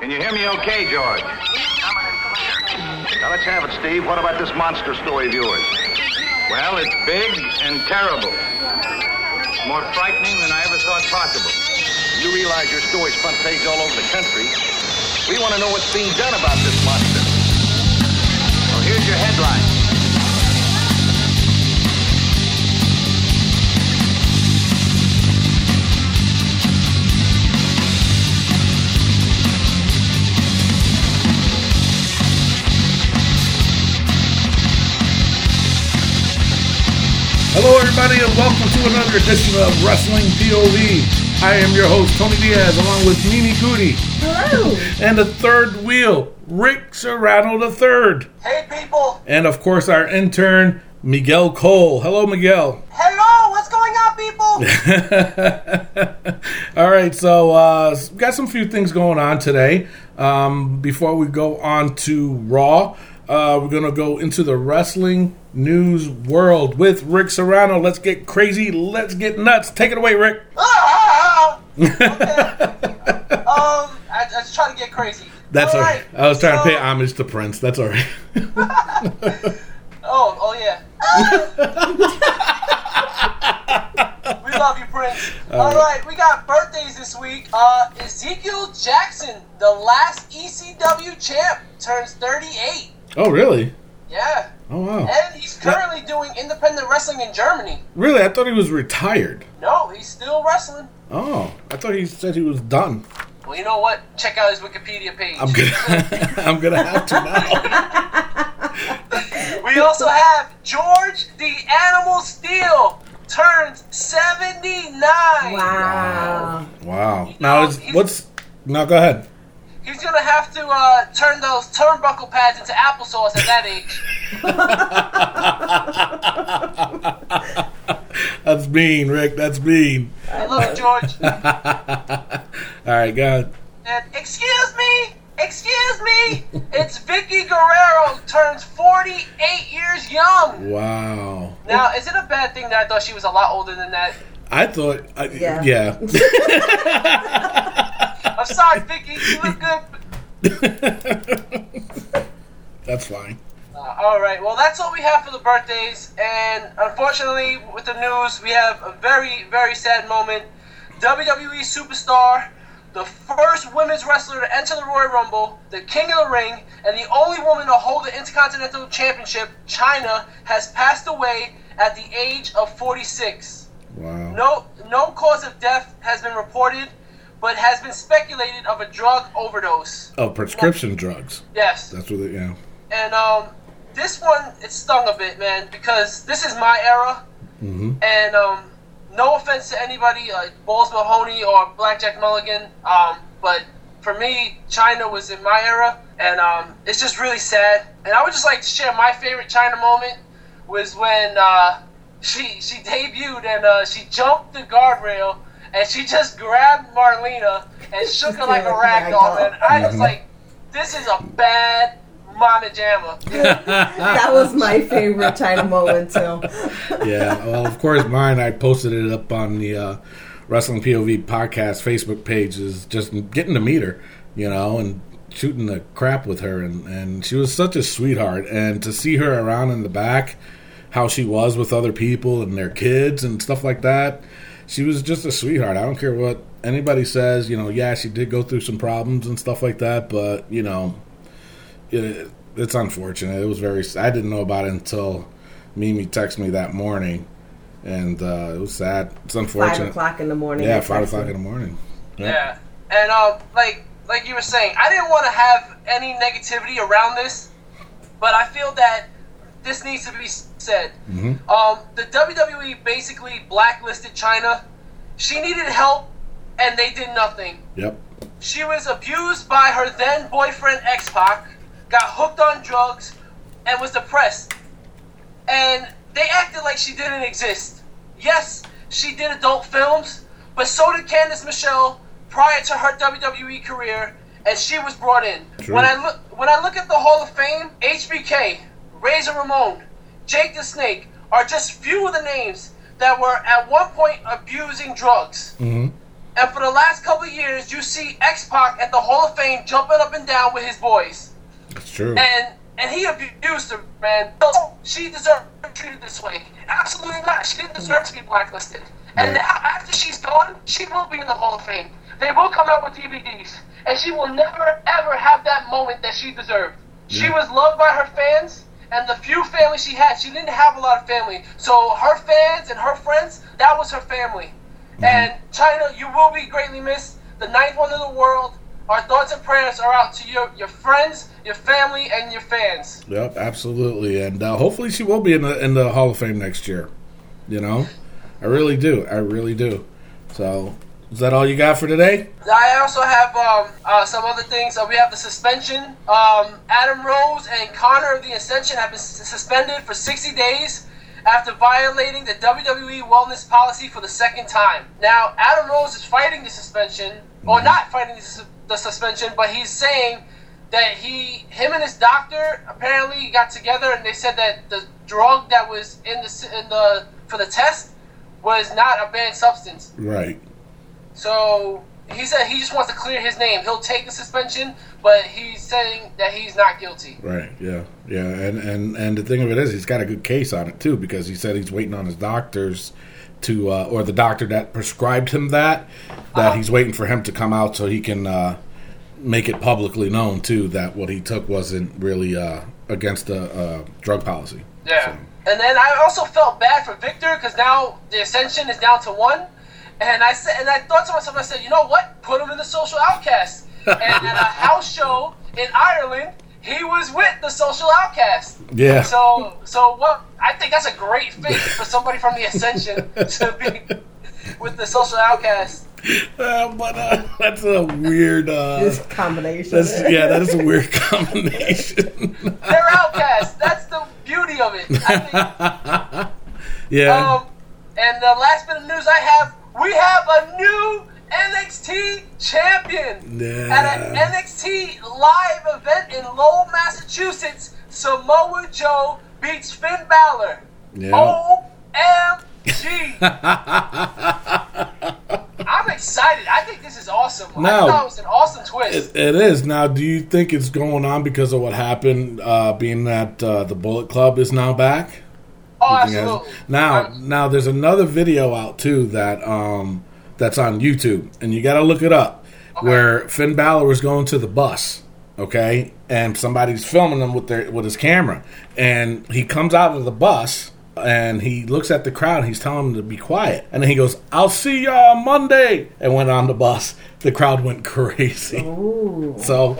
Can you hear me okay, George? Now let's have it, Steve. What about this monster story of yours? Well, it's big and terrible. More frightening than I ever thought possible. You realize your story's front page all over the country. We want to know what's being done about this monster. Well, here's your headline. Hello, everybody, and welcome to another edition of Wrestling POV. I am your host, Tony Diaz, along with Mimi Goody. Hello. And the third wheel, Rick Serrano III. Hey people! And of course, our intern, Miguel Cole. Hello, Miguel. Hello! What's going on, people? All right, so uh, we got some few things going on today. Um, before we go on to Raw, uh, we're gonna go into the wrestling news world with Rick Serrano. Let's get crazy. Let's get nuts. Take it away, Rick. Ah! okay. um, I, I just try to get crazy. That's all right. I was trying to pay homage to Prince. That's all right. Oh, oh yeah. we love you, Prince. All right, we got birthdays this week. Uh, Ezekiel Jackson, the last ECW champ, turns 38. Oh, really? Yeah. Oh, wow. And he's currently doing independent wrestling in Germany. Really? I thought he was retired. No, he's still wrestling. Oh, I thought he said he was done. Well, you know what? Check out his Wikipedia page. I'm gonna, I'm gonna have to now. We also have George the Animal Steele turns 79. Wow. Wow. Now, is, what's? Now, go ahead. He's gonna have to uh, turn those turnbuckle pads into applesauce at that age. That's mean, Rick. That's mean. I love you, George. All right, go ahead. And excuse me, excuse me, it's Vickie Guerrero turns 48 years young. Wow. Now, is it a bad thing that I thought she was a lot older than that? I thought. I, yeah. Yeah. I'm sorry, Vickie, you look good. That's fine. Uh, all right. Well, that's all we have for the birthdays, and unfortunately, with the news, we have a very, very sad moment. WWE superstar, the first women's wrestler to enter the Royal Rumble, the King of the Ring, and the only woman to hold the Intercontinental Championship, Chyna, has passed away at the age of 46. Wow. No, no cause of death has been reported, but has been speculated of a drug overdose. Oh, prescription drugs. Yes. That's what. It, yeah. And um, this one it stung a bit, man, because this is my era, Mm-hmm. and um, no offense to anybody like Balls Mahoney or Blackjack Mulligan, um, but for me, Chyna was in my era, and um, it's just really sad. And I would just like to share my favorite Chyna moment was when uh, she she debuted and uh, she jumped the guardrail and she just grabbed Marlena and shook her like a rag doll, And I was like, this is a bad mama jamma. That was my favorite Chyna moment too. yeah. Well, of course, mine. I posted it up on the uh, Wrestling POV podcast Facebook page. Is just getting to meet her, you know, and shooting the crap with her, and and she was such a sweetheart, and to see her around in the back, how she was with other people and their kids and stuff like that. She was just a sweetheart. I don't care what anybody says. You know, yeah, she did go through some problems and stuff like that, but you know, it, it's unfortunate. It was very. I didn't know about it until Mimi texted me that morning, and uh, it was sad. It's unfortunate. Five o'clock in the morning. Yeah, five o'clock in the morning. Yeah. And um, like like you were saying, I didn't want to have any negativity around this, but I feel that this needs to be said. Mhm. Um, the WWE basically blacklisted Chyna. She needed help, and they did nothing. Yep. She was abused by her then boyfriend X Pac, got hooked on drugs, and was depressed. And they acted like she didn't exist. Yes, she did adult films, but so did Candice Michelle prior to her WWE career, and she was brought in. True. When I look when I look at the Hall of Fame, HBK, Razor Ramon, Jake the Snake are just few of the names that were at one point abusing drugs. hmm And for the last couple of years, you see X Pac at the Hall of Fame jumping up and down with his boys. That's true. And and he abused her, man. She deserved to be treated this way. Absolutely not. She didn't deserve to be blacklisted. And Right. now, after she's gone, she will be in the Hall of Fame. They will come out with DVDs. And she will never, ever have that moment that she deserved. She was loved by her fans, and the few family she had, she didn't have a lot of family. So her fans and her friends, that was her family. And Chyna, you will be greatly missed. The ninth one in the world. Our thoughts and prayers are out to your, your friends, your family, and your fans. Yep, absolutely, and uh, hopefully she will be in the in the Hall of Fame next year. You know, I really do. I really do. So, is that all you got for today? I also have um, uh, some other things. Uh, we have the suspension. Um, Adam Rose and Konnor of the Ascension have been s- suspended for 60 days after violating the WWE wellness policy for the second time. Now, Adam Rose is fighting the suspension, or not fighting the, the suspension, but he's saying that he, him and his doctor apparently got together and they said that the drug that was in the in the for the test was not a banned substance. Right. So he said he just wants to clear his name. He'll take the suspension, but he's saying that he's not guilty. Right. Yeah. Yeah. And and and the thing of it is, he's got a good case on it too because he said he's waiting on his doctors to, uh, or the doctor that prescribed him that, that Uh-huh. he's waiting for him to come out so he can uh, make it publicly known too that what he took wasn't really uh, against the uh, drug policy. Yeah. And then I also felt bad for Viktor because now the Ascension is down to one. And I said, and I thought to myself, I said, you know what? Put him in the Social Outcast. and at a house show in Ireland, he was with the Social Outcast. Yeah. So, so what? I think that's a great fit for somebody from the Ascension to be with the Social Outcast. Uh, but uh, that's a weird. Uh, This combination. that's yeah, that is a weird combination. They're outcasts. That's the beauty of it. I think yeah. Um, and the last bit of news I have, we have a new NXT champion. Yeah. At an NXT live event in Lowell, Massachusetts, Samoa Joe beats Finn Balor. Yeah. OMG. I'm excited. I think this is awesome. I Now- thought it was an awesome twist. It, it is now. Do you think it's going on because of what happened? Uh, being that uh, the Bullet Club is now back. Oh, You think it has- absolutely. Now, I'm- now there's another video out too that um that's on YouTube, and you got to look it up, where Finn Balor was going to the bus, okay, and somebody's filming him with their with his camera, and he comes out of the bus. And he looks at the crowd. And he's telling them to be quiet, and then he goes, "I'll see y'all Monday." And went on the bus. The crowd went crazy. Ooh. So,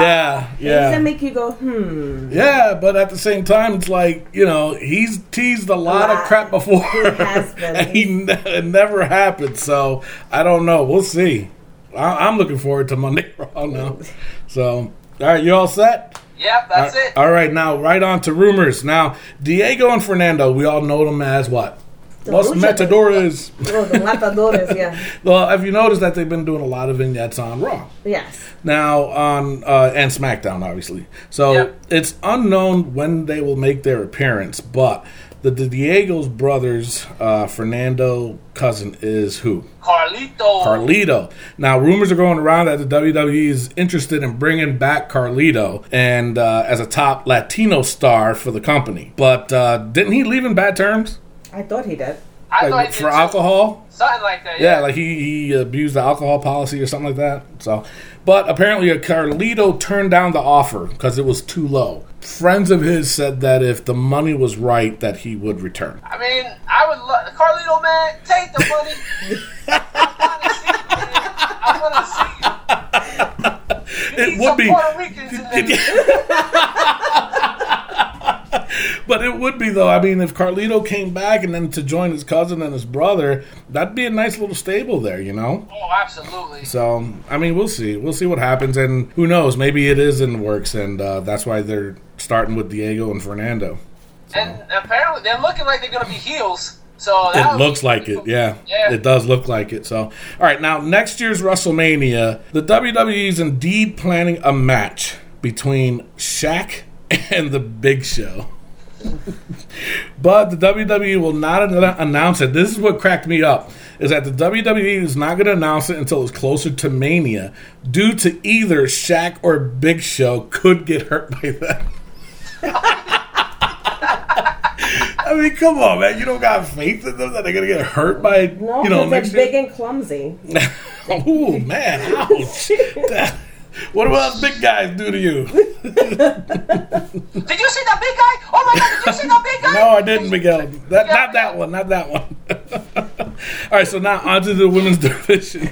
yeah, yeah. Does yeah. that make you go, hmm? Yeah, but at the same time, it's like you know he's teased a lot of lot. crap before, He has been. and he ne- it never happened. So I don't know. We'll see. I- I'm looking forward to Monday Raw now. So all right, you all set? Yep, that's All- it. All right, now right on to rumors. Now Diego and Fernando, we all know them as what? Los Matadores. Oh, the matadores, yeah. Well, have you noticed that they've been doing a lot of vignettes on Raw? Yes. now on uh, and SmackDown, obviously. So Yep. it's unknown when they will make their appearance, but the, the Diego's brothers, uh, Fernando cousin is who? Carlito. Carlito. Now rumors are going around that the WWE is interested in bringing back Carlito and uh, as a top Latino star for the company, but uh, didn't he leave in bad terms I thought he did. I thought like, he for did alcohol? Something like that. Yeah, like he, he abused the alcohol policy or something like that. So, but apparently, a Carlito turned down the offer because it was too low. Friends of his said that if the money was right, that he would return. I mean, I would love Carlito, man. Take the money. I want to see you. I want to see you. You It would some be- Puerto Ricans in there. But it would be though. I mean, if Carlito came back and then to join his cousin and his brother, that'd be a nice little stable there, you know. Oh, absolutely. So, I mean, we'll see. We'll see what happens, and who knows? Maybe it is in the works, and uh, that's why they're starting with Diego and Fernando. And apparently, they're looking like they're going to be heels. So It looks like it, yeah. Yeah. It does look like it. So, all right, now next year's WrestleMania, the WWE is indeed planning a match between Shaq and the Big Show. But the WWE will not an- announce it. This is what cracked me up: is that the WWE is not going to announce it until it's closer to Mania, due to either Shaq or Big Show could get hurt by that. I mean, come on, man! You don't got faith in them that they're gonna get hurt by No, you know next they're big and clumsy. oh man, ouch! That- what us big guys do to you? Did you see that big guy? Oh my god, did you see that big guy? No, I didn't, Miguel. That, not that one. Not that one. All right, so now onto the women's division.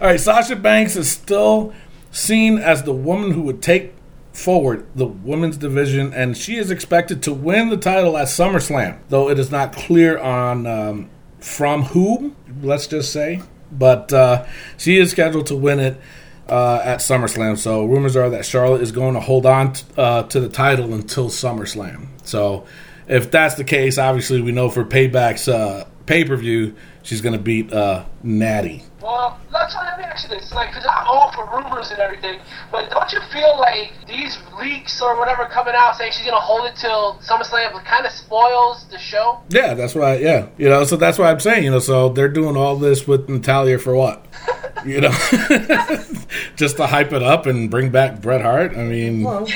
All right, Sasha Banks is still seen as the woman who would take forward the women's division, and she is expected to win the title at SummerSlam, though it is not clear on um, from whom. Let's just say, but uh, she is scheduled to win it uh, at SummerSlam. So rumors are that Charlotte is going to hold on t- uh, to the title until SummerSlam. So if that's the case, obviously we know for Payback's uh, pay per view, she's going to beat uh, Natty. Well, let's let me ask you this, like, because I'm all for rumors and everything, but don't you feel like these leaks or whatever coming out saying she's gonna hold it till SummerSlam kind of spoils the show? Yeah, that's why. Yeah, you know, so that's why I'm saying, you know, so they're doing all this with Natalya for what? You know, just to hype it up and bring back Bret Hart. I mean, Well,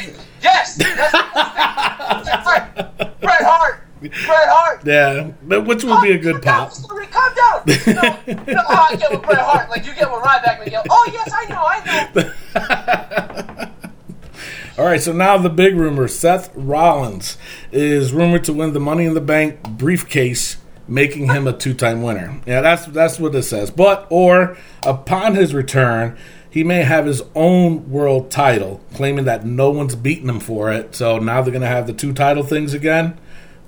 Yes, that's, that's right. Bret Hart, Bret Hart. yeah, but which will be a good down, pop. Calm down. You know, you know how I get with Bret Hart. Like you get with Ryback, Miguel. Oh yes, I know, I know. All right, so now the big rumor: Seth Rollins is rumored to win the Money in the Bank briefcase, making him a two-time winner. Yeah, that's that's what it says. But or upon his return, he may have his own world title, claiming that no one's beaten him for it. So now they're going to have the two title things again.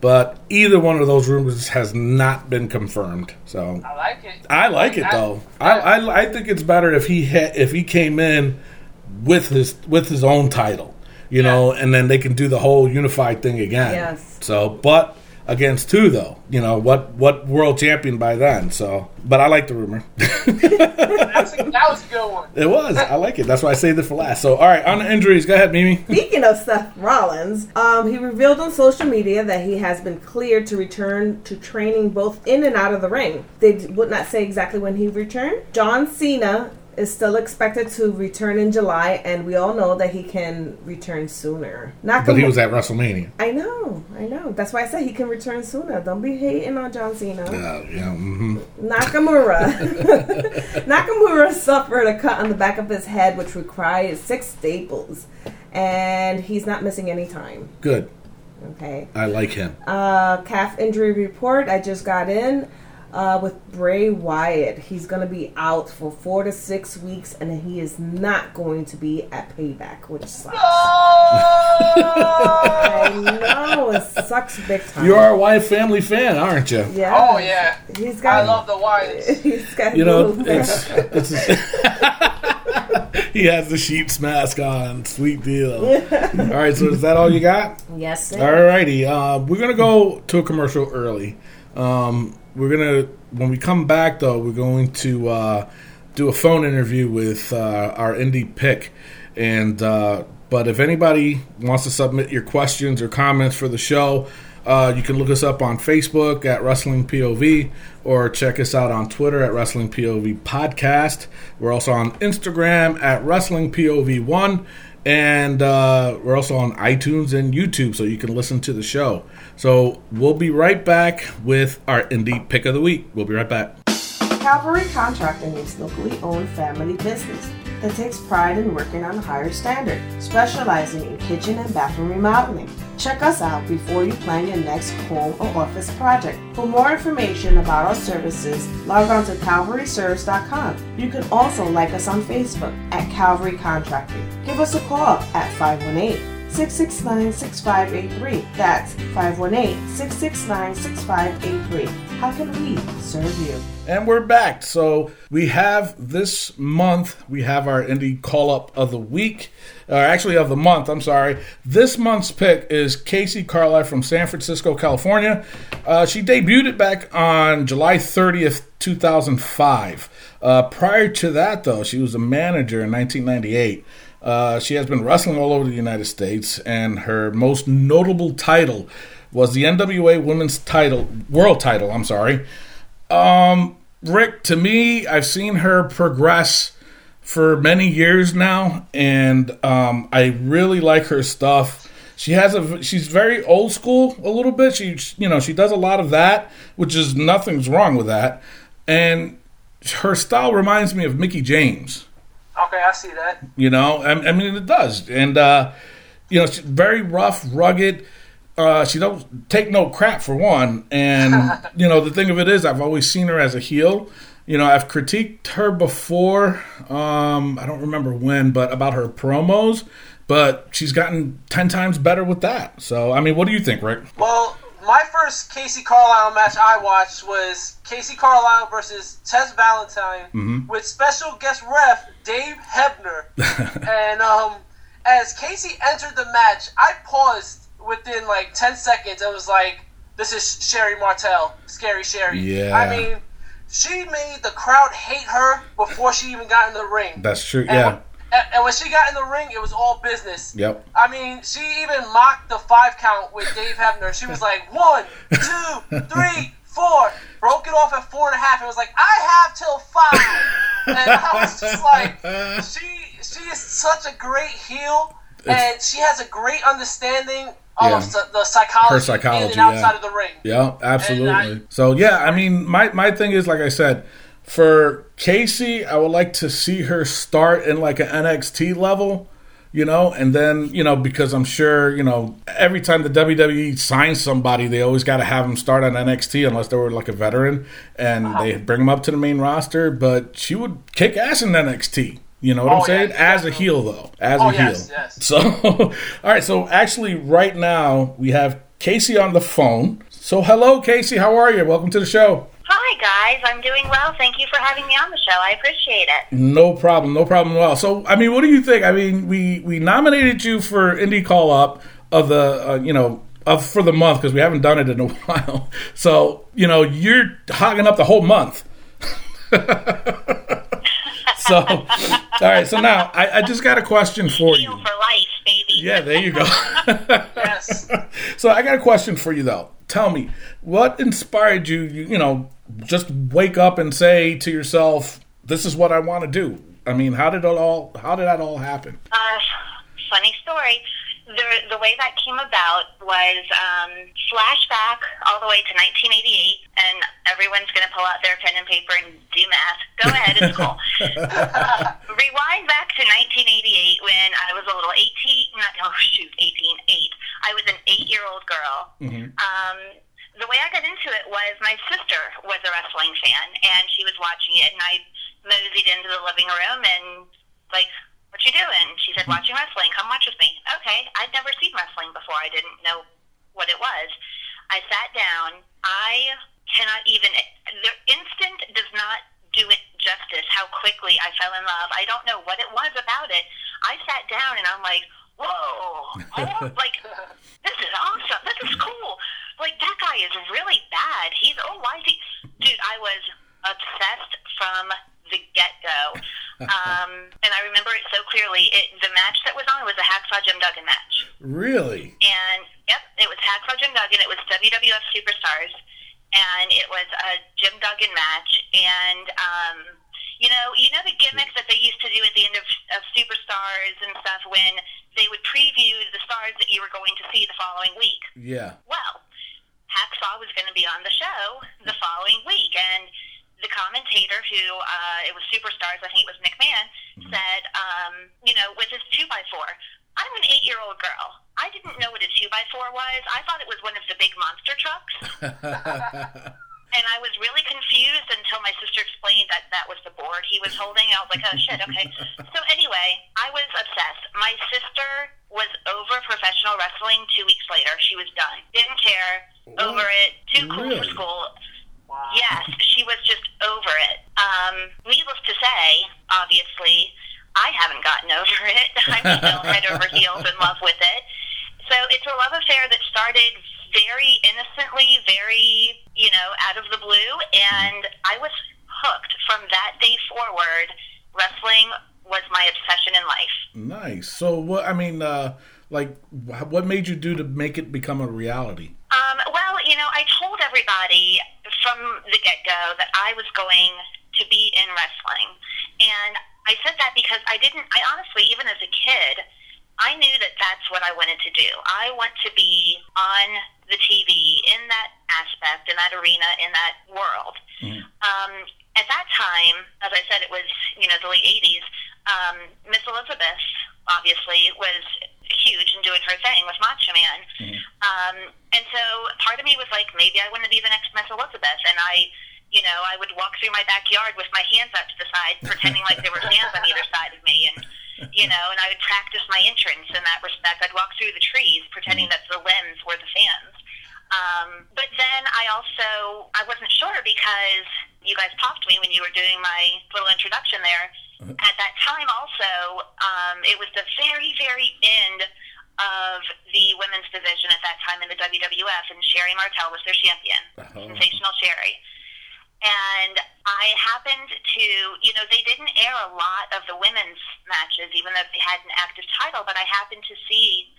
But either one of those rumors has not been confirmed. So I like it. I like it though. I, I I think it's better if he ha- if he came in with his with his own title, you know, and then they can do the whole unified thing again. Yes. So, but against two though, you know what what world champion by then? So, but I like the rumor. That's a, that was a good one. it was. I like it. That's why I saved it for last. So, all right, on the injuries. Go ahead, Mimi. Speaking of Seth Rollins, um, he revealed on social media that he has been cleared to return to training both in and out of the ring. They would not say exactly when he returned. John Cena is still expected to return in July, and we all know that he can return sooner. Nakamura- But he was at WrestleMania. I know, I know. That's why I said he can return sooner. Don't be hating on John Cena. Uh, yeah. hmm Nakamura. Nakamura suffered a cut on the back of his head, which required six staples, and he's not missing any time. Good. Okay. I like him. Uh, calf injury report I just got in uh, with Bray Wyatt. He's going to be out for four to six weeks, and he is not going to be at Payback, which sucks. I know it sucks big time. You are a Wyatt Family fan, aren't you? Yeah. Oh yeah. He's got. I love the Wyatts. He's got. You know, moves. it's, it's he has the sheep's mask on. Sweet deal. all right, so is that all you got? yes. sir. Alrighty, uh, we're gonna go to a commercial early. Um, we're gonna when we come back though, we're going to uh, do a phone interview with uh, our indie pick, and uh, but if anybody wants to submit your questions or comments for the show. Uh, you can look us up on Facebook at Wrestling POV or check us out on Twitter at Wrestling POV Podcast. We're also on Instagram at Wrestling POV1 and uh, we're also on iTunes and YouTube, so you can listen to the show. So we'll be right back with our indie pick of the week. We'll be right back. Calvary Contracting is locally owned family business that takes pride in working on a higher standard, specializing in kitchen and bathroom remodeling. Check us out before you plan your next home or office project. For more information about our services, log on to calvaryservice.com. You can also like us on Facebook at Calvary Contracting. Give us a call at 518 669 6583. That's 518 669 6583. How can we serve you? And we're back. So we have this month, we have our indie call up of the week, or actually of the month, I'm sorry. This month's pick is Kacee Carlisle from San Francisco, California. Uh, she debuted back on July 30th, 2005. Uh, prior to that, though, she was a manager in 1998. Uh, she has been wrestling all over the United States, and her most notable title was the NWA Women's Title, World Title. I'm sorry. Um, Rick, to me, I've seen her progress for many years now, and um, I really like her stuff. She has a she's very old school a little bit. She you know she does a lot of that, which is nothing's wrong with that, and her style reminds me of Mickie James. Okay, I see that. You know, I, I mean it does, and uh, you know she's very rough, rugged. Uh, she don't take no crap for one, and you know the thing of it is, I've always seen her as a heel. You know, I've critiqued her before. Um, I don't remember when, but about her promos. But she's gotten ten times better with that. So, I mean, what do you think, Rick? Well, my first Kacee Carlisle match I watched was Kacee Carlisle versus Tess Valentine with special guest ref Dave Hebner. and um, as Kacee entered the match, I paused within like 10 seconds. I was like, this is Sherri Martel, Scary Sherri. Yeah. I mean, she made the crowd hate her before she even got in the ring. That's true. And Yeah. when- and, and when she got in the ring, it was all business. Yep. I mean, she even mocked the five count with Dave Hebner. She was like, one, two, three, four. Broke it off at four and a half. It was like, I have till five. And I was just like, she she is such a great heel, and she has a great understanding of Yeah. psy- the psychology, Her psychology, outside yeah. of the ring. Yeah, absolutely. I- so yeah, I mean, my my thing is like I said, for Kacee, I would like to see her start in like an NXT level, you know, and then you know because I'm sure you know every time the WWE signs somebody, they always got to have them start on NXT unless they were like a veteran, and Uh-huh. they bring them up to the main roster. But she would kick ass in NXT. You know what I'm Oh, yeah, saying? As a heel, though. As Oh, a heel. yes, yes. So, all right. So, actually, right now we have Kacee on the phone. So, hello, Kacee. How are you? Welcome to the show. Hi, guys. I'm doing well. Thank you for having me on the show. I appreciate it. No problem. No problem at all. So, I mean, what do you think? I mean, we we nominated you for Indie Call Up of the uh, you know of for the month because we haven't done it in a while. So, you know, you're hogging up the whole month. so, all right. So now I, I just got a question for Heal you. for life, baby. Yeah, there you go. Yes. So I got a question for you though. Tell me, what inspired you, you, you know, just wake up and say to yourself, this is what I want to do. I mean, how did it all how did that all happen? Uh, funny story. The, the way that came about was um, flashback all the way to 1988, and everyone's going to pull out their pen and paper and do math. Go ahead, it's cool. Rewind back to 1988 when I was a little 18, not, oh shoot, 18, 8. I was an eight year old girl. Um, the way I got into it was my sister was a wrestling fan, and she was watching it, and I moseyed into the living room and, like, what you doing? She said, hmm. watching wrestling. Come watch with me. Okay. I'd never seen wrestling before. I didn't know what it was. I sat down. I cannot even, the instant does not do it justice how quickly I fell in love. I don't know what it was about it. I sat down and I'm like, whoa, oh, like, this is awesome. This is cool. Like, that guy is really bad. He's, oh, why is he, dude, I was obsessed from the get-go. Um, and I remember it so clearly. It, the match that was on was a Hacksaw Jim Duggan match. Really? And yep, it was Hacksaw Jim Duggan. It was WWF Superstars, and it was a Jim Duggan match. And um, you know, you know the gimmicks that they used to do at the end of, of Superstars and stuff when they would preview the stars that you were going to see the following week. Yeah. Well, Hacksaw was going to be on the show the following week, and the commentator, who uh, it was Superstars, I think it was McMahon, said, um, you know, with his two by four. I'm an eight-year-old girl. I didn't know what a two by four was. I thought it was one of the big monster trucks. And I was really confused until my sister explained that that was the board he was holding. I was like, oh shit, okay. So anyway, I was obsessed. My sister was over professional wrestling two weeks later. She was done. Didn't care. Over it. Too cool for Really? Yes, she was just over it. Um, needless to say, obviously, I haven't gotten over it. I'm still head over heels in love with it. So it's a love affair that started very innocently, very, you know, out of the blue. And I was hooked. From that day forward, wrestling was my obsession in life. Nice. So what? I mean, uh, like, what made you do to make it become a reality? Um, well, you know, I told everybody from the get go that I was going to be in wrestling. And I said that because I didn't, I honestly, even as a kid, I knew that that's what I wanted to do. I want to be on the TV in that aspect, in that arena, in that world. Um, at that time, as I said, it was, you know, the late 80s, um, Miss Elizabeth, obviously, was huge and doing her thing with Macho Man. Um, and so part of me was like, maybe I want to be the next Miss Elizabeth. And I, you know, I would walk through my backyard with my hands out to the side, pretending like there were fans on either side of me. And, you know, and I would practice my entrance in that respect. I'd walk through the trees, pretending that the limbs were the fans. Um, but then I also, I wasn't sure because you guys popped me when you were doing my little introduction there. At that time, also, um, it was the very, very end of the women's division at that time in the WWF, and Sherri Martel was their champion, Oh. Sensational Sherri. And I happened to, you know, they didn't air a lot of the women's matches, even though they had an active title, but I happened to see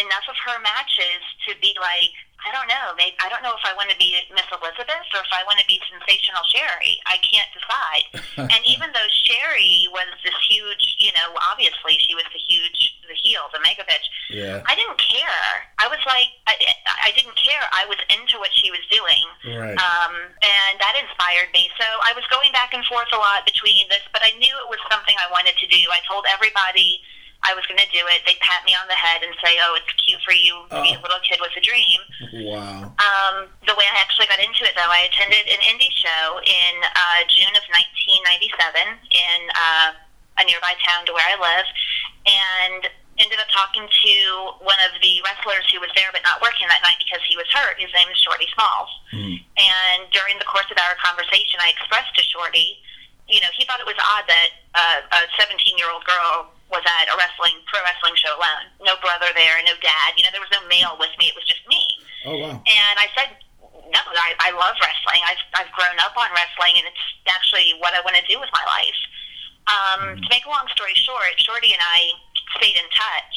enough of her matches to be like, I don't know, maybe I don't know if I want to be Miss Elizabeth or if I want to be Sensational Sherri. I can't decide. and even though Sherri was this huge, you know, obviously she was the huge, the heel, the mega bitch. Yeah. I didn't care. I was like, I, I didn't care. I was into what she was doing. Right. Um, and that inspired me. So I was going back and forth a lot between this, but I knew it was something I wanted to do. I told everybody I was going to do it. They pat me on the head and say, "Oh, it's cute for you to be a Oh. little kid with a dream." Wow. Um, the way I actually got into it, though, I attended an indie show in uh, June of 1997 in uh, a nearby town to where I live, and ended up talking to one of the wrestlers who was there but not working that night because he was hurt. His name is Shorty Smalls. And during the course of our conversation, I expressed to Shorty, you know, he thought it was odd that uh, a 17 year old girl was at a wrestling pro wrestling show alone. No brother there, no dad. You know, there was no male with me. It was just me. Oh wow. And I said, no, I, I love wrestling. I've, I've grown up on wrestling, and it's actually what I want to do with my life. Um, To make a long story short, Shorty and I stayed in touch,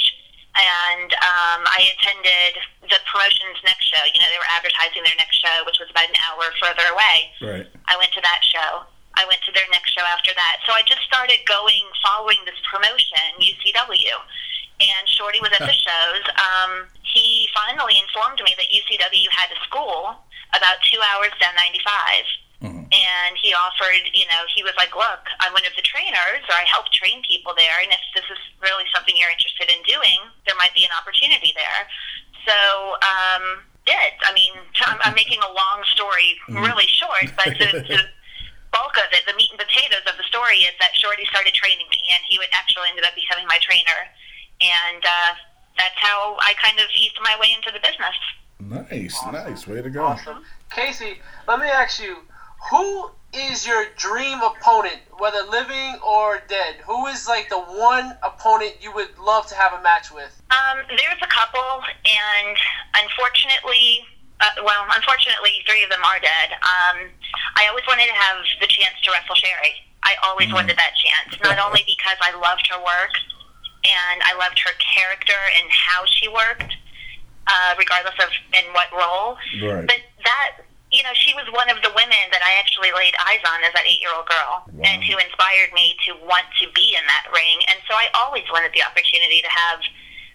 and um, I attended the promotion's next show. You know, they were advertising their next show, which was about an hour further away. Right. I went to that show. I went to their next show after that. So I just started going, following this promotion, UCW. And Shorty was at the shows. Um, he finally informed me that UCW had a school about two hours down 95. And he offered, you know, he was like, look, I'm one of the trainers, or I help train people there, and if this is really something you're interested in doing, there might be an opportunity there. So, um, did. I mean, I'm, I'm making a long story really short, but the, the bulk of it, the meat and potatoes of the story is that Shorty started training me, and he would actually ended up becoming my trainer. And uh, that's how I kind of eased my way into the business. Nice. Nice. Way to go. Awesome. Kacee, let me ask you, who is your dream opponent, whether living or dead? Who is like the one opponent you would love to have a match with? Um, there's a couple, and unfortunately, uh, well, unfortunately, three of them are dead. Um, I always wanted to have the chance to wrestle Sherri. I always wanted that chance, not only because I loved her work and I loved her character and how she worked, uh, regardless of in what role, Right. but that you know, she was one of the women that I actually laid eyes on as that eight-year-old girl, and who inspired me to want to be in that ring. And so I always wanted the opportunity to have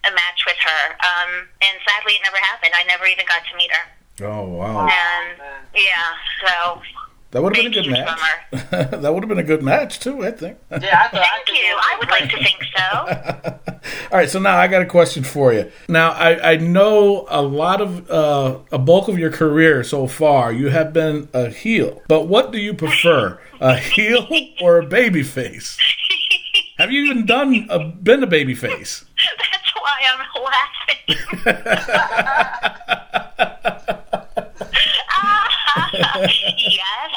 a match with her. Um, and sadly, it never happened. I never even got to meet her. Oh wow. And yeah, so That would have been a good match. that would have been a good match too. I think. Yeah, I thought I thank you. I would like to think so. All right, so now I got a question for you. Now I, I know a lot of uh, a bulk of your career so far you have been a heel, but what do you prefer, a heel or a baby face? Have you even done a, been a baby face? That's why I'm laughing. Yes,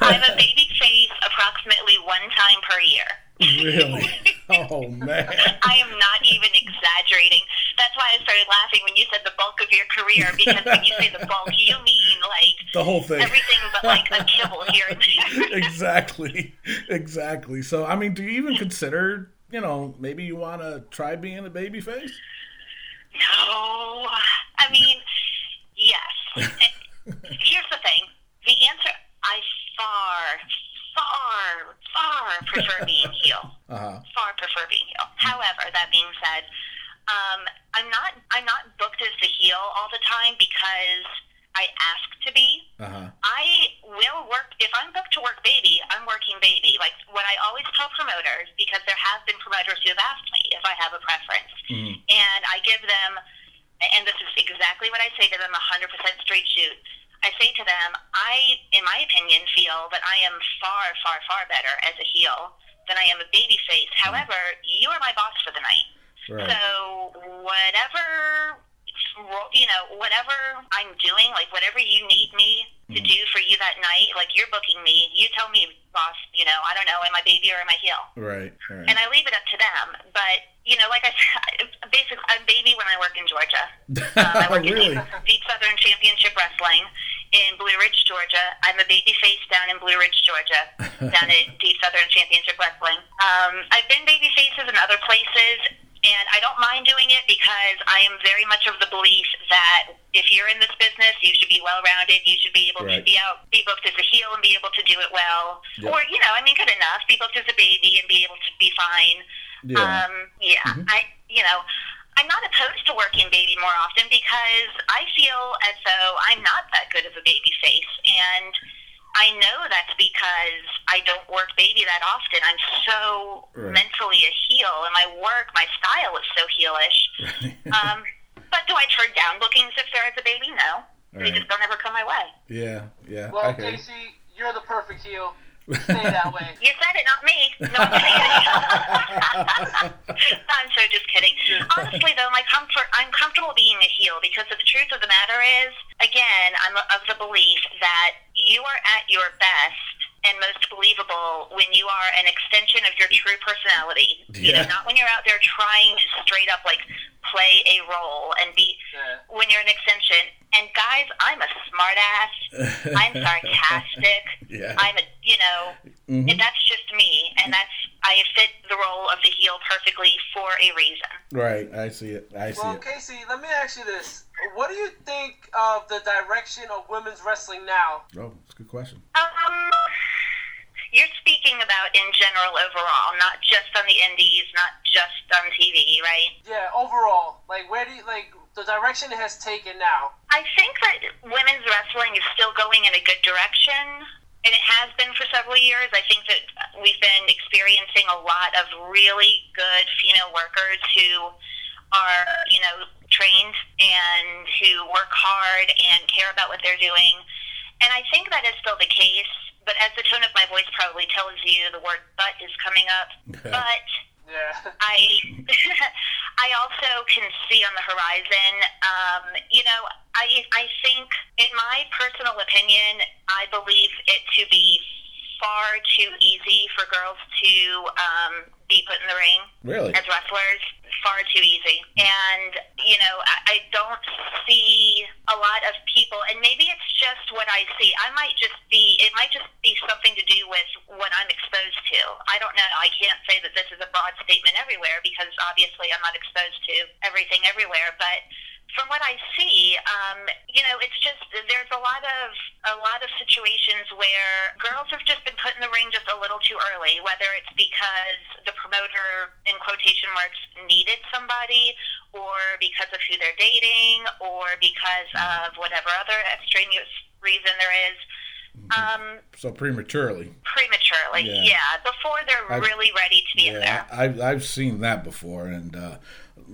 I'm a baby face approximately one time per year. Really? Oh man. I am not even exaggerating. That's why I started laughing when you said the bulk of your career, because when you say the bulk, you mean like The whole thing. Everything but like a kibble here and there. exactly, exactly. So, I mean, do you even consider, you know, maybe you want to try being a baby face? No, I mean, yes. Here's the thing: the answer. I far, far, far prefer being heel. Uh-huh. Far prefer being heel. However, that being said, um, I'm not. I'm not booked as the heel all the time because I ask to be. Uh-huh. I will work if I'm booked to work baby. I'm working baby. Like what I always tell promoters, because there have been promoters who have asked me if I have a preference, and I give them, and this is exactly what I say to them: 100% straight shoot. I say to them, I, in my opinion, feel that I am far, far, far better as a heel than I am a baby face. Mm-hmm. However, you are my boss for the night. Right. So whatever you know, whatever I'm doing, like whatever you need me to mm-hmm. do for you that night, like you're booking me, you tell me, boss, you know, I don't know, am I baby or am I heel? Right. Right. And I leave it up to them. But, you know, like I said, basically, I'm baby when I work in Georgia. Um, I work Really? in Deep, Southern Championship Wrestling in Blue Ridge, Georgia. I'm a baby face down in Blue Ridge, Georgia, down at Deep Southern Championship Wrestling. Um, I've been baby faces in other places, and I don't mind doing it because I am very much of the belief that if you're in this business, you should be well rounded. You should be able to be out, be booked as a heel, and be able to do it well. Yep. Or you know, I mean, good enough. Be booked as a baby and be able to be fine. Yeah. Um, yeah, I, you know, I'm not opposed to working baby more often because I feel as though I'm not that good of a baby face, and I know that's because I don't work baby that often. I'm so Right. mentally a heel, and my work, my style is so heelish. um, but do I turn down bookings if there is a baby? No, they Right. just don't ever come my way. yeah. Yeah. Well, I hear. Kacee, you're the perfect heel. Stay that way. You said it, not me. No, I'm. I'm so just kidding. Honestly, though, my comfort, I'm comfortable being a heel because the truth of the matter is, again, I'm of the belief that you are at your best and most believable when you are an extension of your true personality. You know, Yeah. not when you're out there trying to straight up like play a role and be Yeah. when you're an extension. And guys, I'm a smartass. I'm sarcastic. Yeah. I'm a, you know, Mhm. and that's just me, and that's I fit the role of the heel perfectly for a reason. Right. I see it. I see Well, it. Well, Kacee, let me ask you this: What do you think of the direction of women's wrestling now? Oh, that's a good question. Um, you're speaking about in general overall, not just on the indies, not just on TV, right? Yeah, overall, like where do you like the direction it has taken now? I think that women's wrestling is still going in a good direction, and it has been for several years. I think that we've been experiencing a lot of really good female workers who are, you know, trained and who work hard and care about what they're doing. And I think that is still the case. But as the tone of my voice probably tells you, the word "but" is coming up. but Yeah. I I also can see on the horizon. Um, you know, I I think, in my personal opinion, I believe it to be far too easy for girls to um, be put in the ring Really? as wrestlers. Far too easy, and you know, I, I don't see a lot of people, and maybe it's just what I see. I might just be, it might just be something to do with what I'm exposed to. I don't know. I can't say that this is a broad statement everywhere because obviously I'm not exposed to everything everywhere, but from what I see, um, you know, it's just there's a lot of a lot of situations where girls have just been put in the ring just a little too early. Whether it's because the promoter, in quotation marks, needed somebody, or because of who they're dating, or because of whatever other extraneous reason there is. Um, So prematurely. prematurely, Yeah. yeah, before they're I've- really ready to be in Yeah, there. I, I've seen that before, and uh,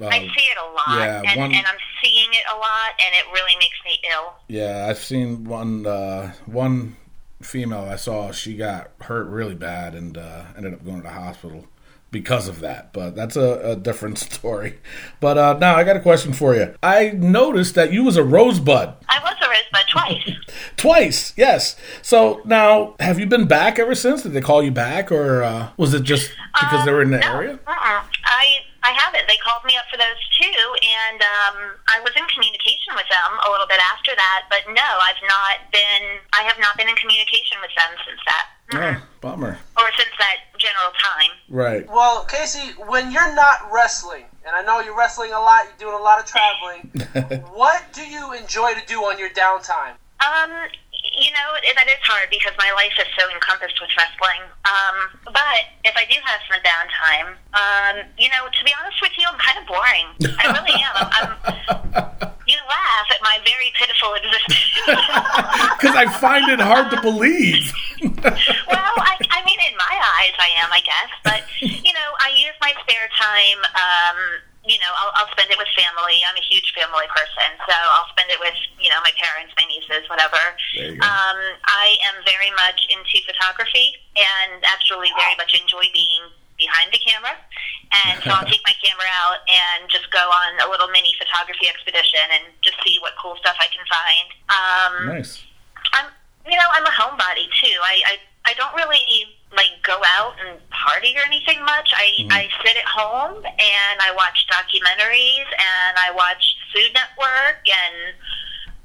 I see it a lot, yeah, and, one- and I'm seeing it a lot, and it really makes me ill. yeah, I've seen one uh, one female I saw. She got hurt really bad and uh, ended up going to the hospital because of that. But that's a, a different story. But uh, now I got a question for you. I noticed that you was a rosebud I was a rosebud twice. twice. Yes. So now, have you been back ever since? Did they call you back, or uh, was it just because they were in the Um, no, area? uh-uh. I I I haven't. They called me up for those too, and um, I was in communication with them a little bit after that. But no, I've not been. I have not been in communication with them since that. Oh, bummer. Or since that general time. Right. Well, Kacee, when you're not wrestling, and I know you're wrestling a lot, you're doing a lot of traveling. what do you enjoy to do on your downtime? Um, you know, that is hard because my life is so encompassed with wrestling. Um, but if I do have some downtime, um, you know, to be honest with you, I'm kind of boring. I really am. I'm, you laugh at my very pitiful existence. Because I find it hard to believe. well, I, I mean, in my eyes, I am, I guess. But you know, I use my spare time. Um, you know, I'll, I'll spend it with family. I'm a huge family person, so I'll spend it with you know my parents, my nieces, whatever. There you go. Um, I am very much into photography and actually very much enjoy being behind the camera. And so I'll take my camera out and just go on a little mini photography expedition and just see what cool stuff I can find. Um, nice. I'm, you know, I'm a homebody too. I, I, I don't really like go out and party or anything much. I, I sit at home and I watch documentaries and I watch Food Network and,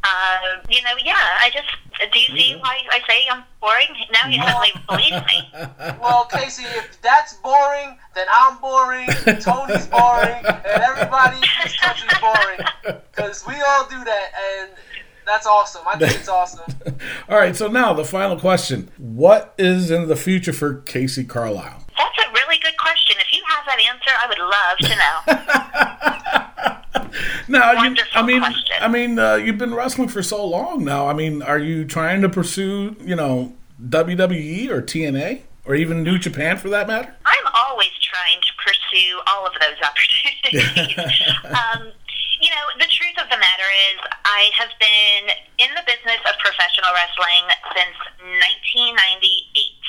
uh, you know, yeah. I just do you see why I say I'm boring? Now you suddenly believe me. Well, Kacee, if that's boring, then I'm boring, Tony's boring, and everybody in this country's boring. Because we all do that, and that's awesome. I think it's awesome. All right, so now the final question. What is in the future for Kacee Carlisle? That's a really good question. If you have that answer, I would love to know. Now, you, I mean, question. I mean, uh, you've been wrestling for so long now. I mean, are you trying to pursue, you know, WWE or TNA or even New Japan for that matter? I'm always trying to pursue all of those opportunities. um, you know, the truth of the matter is, I have been in the business of professional wrestling since 1998.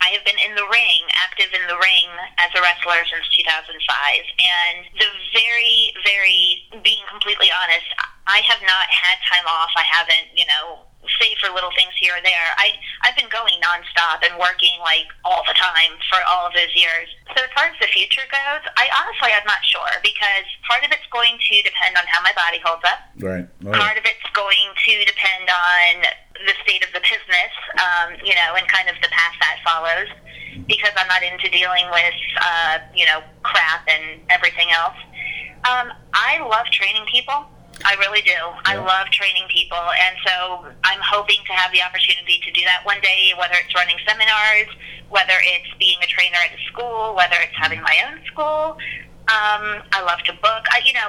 I have been in the ring, active in the ring as a wrestler since 2005. And the very, very, being completely honest, I have not had time off. I haven't, you know, save for little things here or there. I I've been going nonstop and working like all the time for all of those years. So as far as the future goes, I honestly I'm not sure because part of it's going to depend on how my body holds up. Right. Oh, Part of it's going to depend on the state of the business, um, you know, and kind of the path that follows. Because I'm not into dealing with, uh, you know, crap and everything else. Um, I love training people. I really do. I love training people, and so I'm hoping to have the opportunity to do that one day. Whether it's running seminars, whether it's being a trainer at a school, whether it's having my own school. Um, I love to book. I, you know,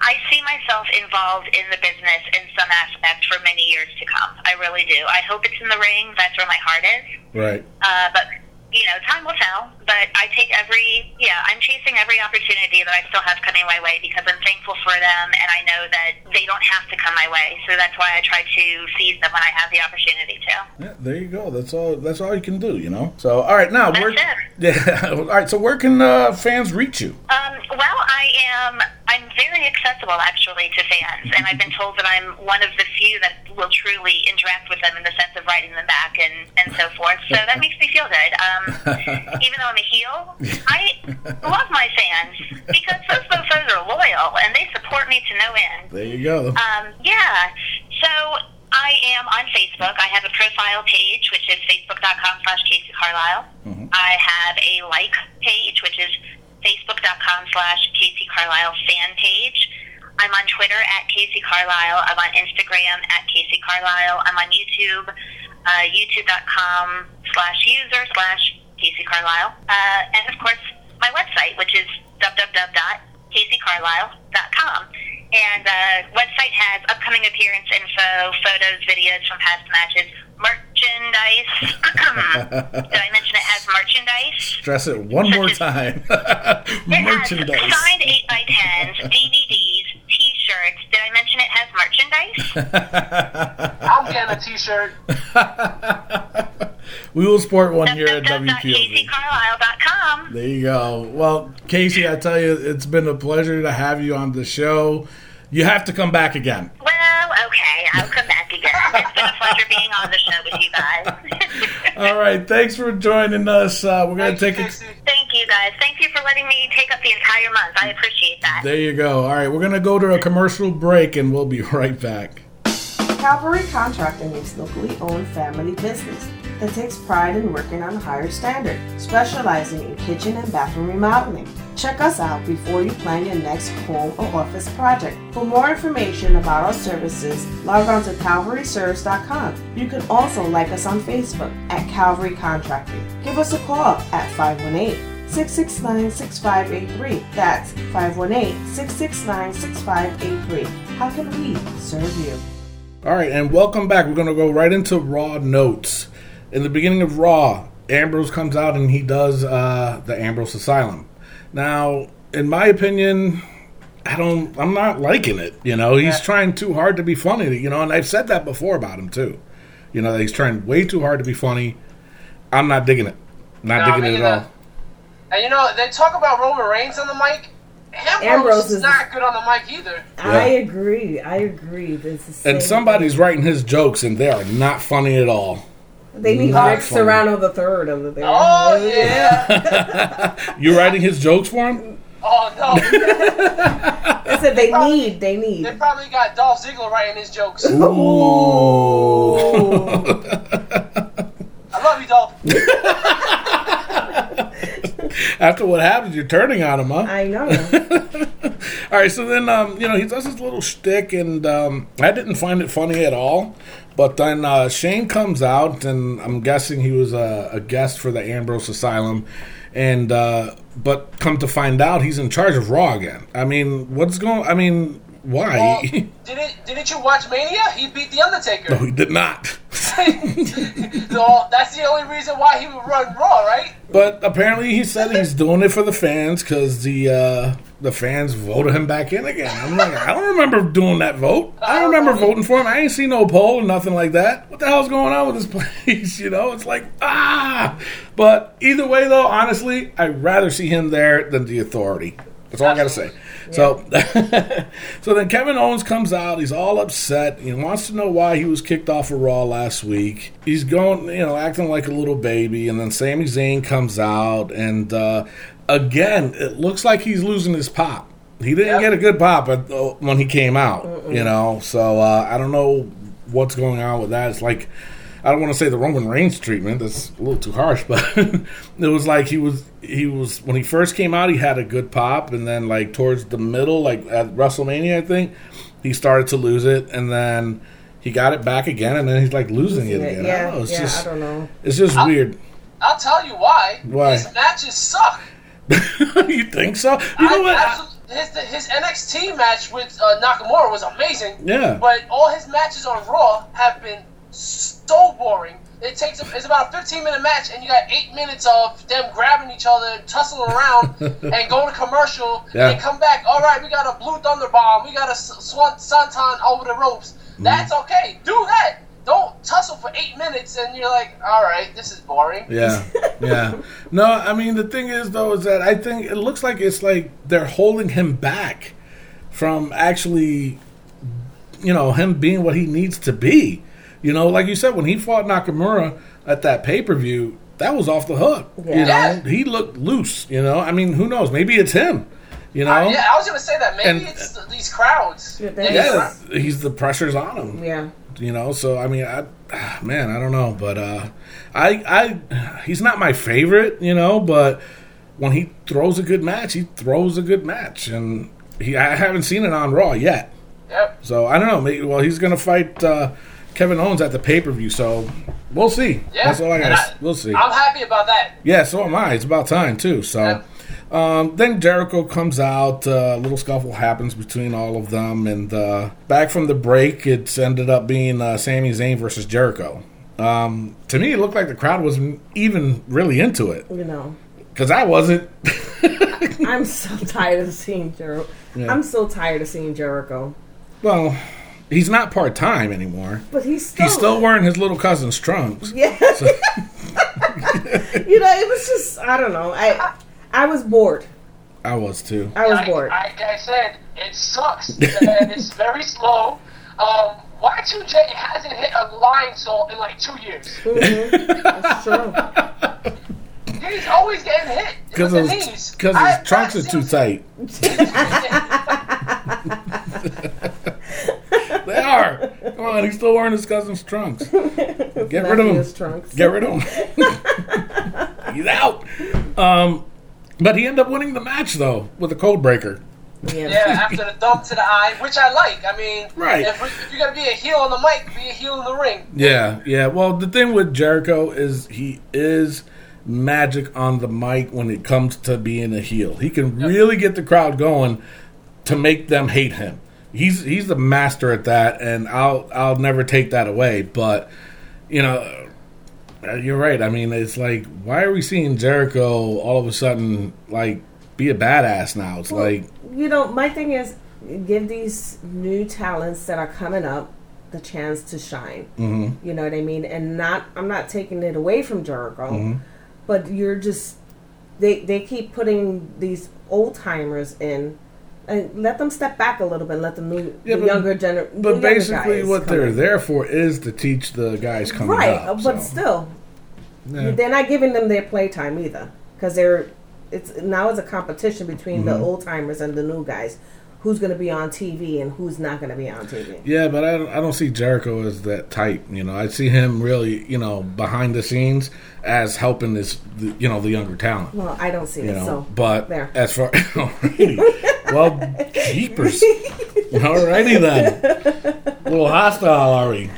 I see myself involved in the business in some aspect for many years to come. I really do. I hope it's in the ring. That's where my heart is. Right. Uh, but you know, time will tell. But I take every yeah, I'm chasing every opportunity that I still have coming my way because I'm thankful for them, and I know that they don't have to come my way. So that's why I try to seize them when I have the opportunity to. Yeah, there you go. That's all. That's all you can do. You know. So, all right, now That's where? it. Yeah. All right. So, where can uh, fans reach you? Um, well, I am. I'm very accessible actually to fans, and I've been told that I'm one of the few that will truly interact with them in the sense of writing them back and and so forth. So that makes me feel good. Um, even though I'm a heel, I love my fans because those mofos are loyal and they support me to no end. There you go. Um, yeah. So I am on Facebook. I have a profile page, which is facebook.com slash Kacee Carlisle. I have a like page, which is facebook.com slash Kacee Carlisle fan page. I'm on Twitter at Kacee Carlisle. I'm on Instagram at Kacee Carlisle. I'm on YouTube, uh, youtube.com slash user slash Kacee Carlisle. Uh, and of course, my website, which is www.kaceecarlisle.com. And uh, website has upcoming appearance info, photos, videos from past matches, merchandise. Did I mention it has merchandise? Stress it one more time. It Merchandise. has signed 8 by 10s DVDs, T-shirts. Did I mention it has merchandise? I'm getting a T-shirt. we will sport one here at WPOV. www.kaceecarlisle.com. There you go. Well, Kacee, I tell you, it's been a pleasure to have you on the show. You have to come back again. Well, okay, I'll come back again. It's been a pleasure being on the show with you guys. All right. Thanks for joining us. Uh, we're gonna you, take a Thank you, guys. Thank you for letting me take up the entire month. I appreciate that. There you go. All right, we're gonna go to a commercial break, and we'll be right back. Calvary Contracting is locally owned family business that takes pride in working on a higher standard, specializing in kitchen and bathroom remodeling. Check us out before you plan your next home or office project. For more information about our services, log on to calvaryserves.com. You can also like us on Facebook at Calvary Contracting. Give us a call at 518 669 6583. That's 518 669 6583. How can we serve you? All right, and welcome back. We're gonna go right into Raw notes. In the beginning of Raw, Ambrose comes out and he does uh, the Ambrose Asylum. Now, in my opinion, I don't. I'm not liking it. You know, he's Yeah. trying too hard to be funny. You know, and I've said that before about him too. You know, that he's trying way too hard to be funny. I'm not digging it. Not No, digging me it at all. And you know, they talk about Roman Reigns on the mic. Ambrose, Ambrose is is- not good on the mic either. I agree. I agree. This is And somebody's writing his jokes, and they are not funny at all. They need not Rick funny. Serrano the third over there. Oh yeah. You writing his jokes for him? oh no. I said they need. They need. They probably got Dolph Ziggler writing his jokes. Ooh. I love you, Dolph. After what happened, you're turning on him, huh? I know. All right, so then um, you know he does his little shtick, and um, I didn't find it funny at all. But then uh, Shane comes out, and I'm guessing he was a, a guest for the Ambrose Asylum, and uh, but come to find out, he's in charge of Raw again. I mean, what's going? I mean, why? Well, didn't didn't you watch Mania? He beat the Undertaker. no, he did not. so that's the only reason why he would run Raw, right? But apparently, he said he's doing it for the fans because the uh, the fans voted him back in again. I'm like, I don't remember doing that vote. I don't remember voting for him. I ain't seen no poll or nothing like that. What the hell's going on with this place? You know, it's like ah. But either way, though, honestly, I'd rather see him there than the Authority. That's all I gotta say. So, so then Kevin Owens comes out. He's all upset. He wants to know why he was kicked off of Raw last week. He's going, you know, acting like a little baby. And then Sami Zayn comes out, and uh, again, it looks like he's losing his pop. He didn't Yep. get a good pop at, uh, when he came out, you know. So uh, I don't know what's going on with that. It's like I don't want to say the Roman Reigns treatment. That's a little too harsh, but it was like he was he was when he first came out, he had a good pop, and then like towards the middle, like at WrestleMania, I think he started to lose it, and then he got it back again, and then he's like losing it again. I yeah, don't know. It's yeah. just I don't know. it's just weird. I'll tell you why. Why? His matches suck. you think so? You know I, what? absolute- his, his NXT match with uh, Nakamura was amazing. Yeah. But all his matches on Raw have been so boring. It takes it's about a 15 minute match, and you got eight minutes of them grabbing each other, tussling around, and going to commercial, Yeah. and come back. All right, we got a blue thunder bomb, we got a swan santon over the ropes. Mm-hmm. That's okay. Do that. Don't tussle for eight minutes, and you're like, all right, this is boring. Yeah, yeah. No, I mean the thing is though is that I think it looks like it's like they're holding him back from actually, you know, him being what he needs to be. You know, like you said, when he fought Nakamura at that pay per view, that was off the hook. You know, Yeah. he looked loose. You know, I mean, who knows? Maybe it's him. You know, Uh, yeah, I was gonna say that. Maybe And- it's th- these crowds. Yeah, These yeah, he's the pressure's on him. Yeah. you know so i mean i ah, man i don't know but uh i i he's not my favorite you know but when he throws a good match he throws a good match and he i haven't seen it on raw yet Yep. so i don't know maybe well he's gonna fight uh kevin owens at the pay-per-view so we'll see Yeah. that's all i gotta we'll see I'm happy about that. yeah, so am I. It's about time too. So, Yeah. um, then Jericho comes out. uh, A little scuffle happens between all of them, and uh, back from the break, it's ended up being uh, Sami Zayn versus Jericho. Um, to me, it looked like the crowd wasn't even really into it You know. because I wasn't. I'm so tired of seeing Jericho. Yeah. I'm so tired of seeing Jericho. well, he's not part time anymore. But he's still. He's still wearing his little cousin's trunks. Yeah. you know, it was just I don't know. I I was bored. I was too. I was like, bored. Like I said, it sucks and it's very slow. Um, Y2J hasn't hit a Lionsault in like two years. That's true. He's always getting hit Because his, cause his trunks are too tight. they are. Come on, he's still wearing his cousin's trunks. Get rid of him. Trunks. Get rid of him. he's out. Um, but he ended up winning the match though with a code breaker. Yeah. Yeah, after the thumb to the eye, which I like. I mean, Right. if, we, if you're gonna be a heel on the mic, be a heel in the ring. Yeah, yeah. Well, the thing with Jericho is he is magic on the mic when it comes to being a heel. He can really get the crowd going to make them hate him. He's he's the master at that, and I'll I'll never take that away. But you know, uh, you're right. I mean, it's like why are we seeing Jericho all of a sudden like be a badass now? It's like you know, my thing is give these new talents that are coming up the chance to shine. Mm-hmm. You know what I mean? And not, I'm not taking it away from Jericho, Mm-hmm. but you're just they they keep putting these old timers in. And let them step back a little bit. Let the new, Yeah, the but- younger generation. But basically, what they're there for is to teach the guys coming right? up. Uh, but so, still, yeah. they're not giving them their playtime either because they're it's now it's a competition between the mm-hmm. old timers and the new guys who's going to be on tv and who's not going to be on tv Yeah, but I don't, I don't see Jericho as that type. You know, I see him really, you know, behind the scenes as helping this, you know, the younger talent. well i don't see You it know, so but there as far. well, jeepers. Alrighty then. A little hostile, are we?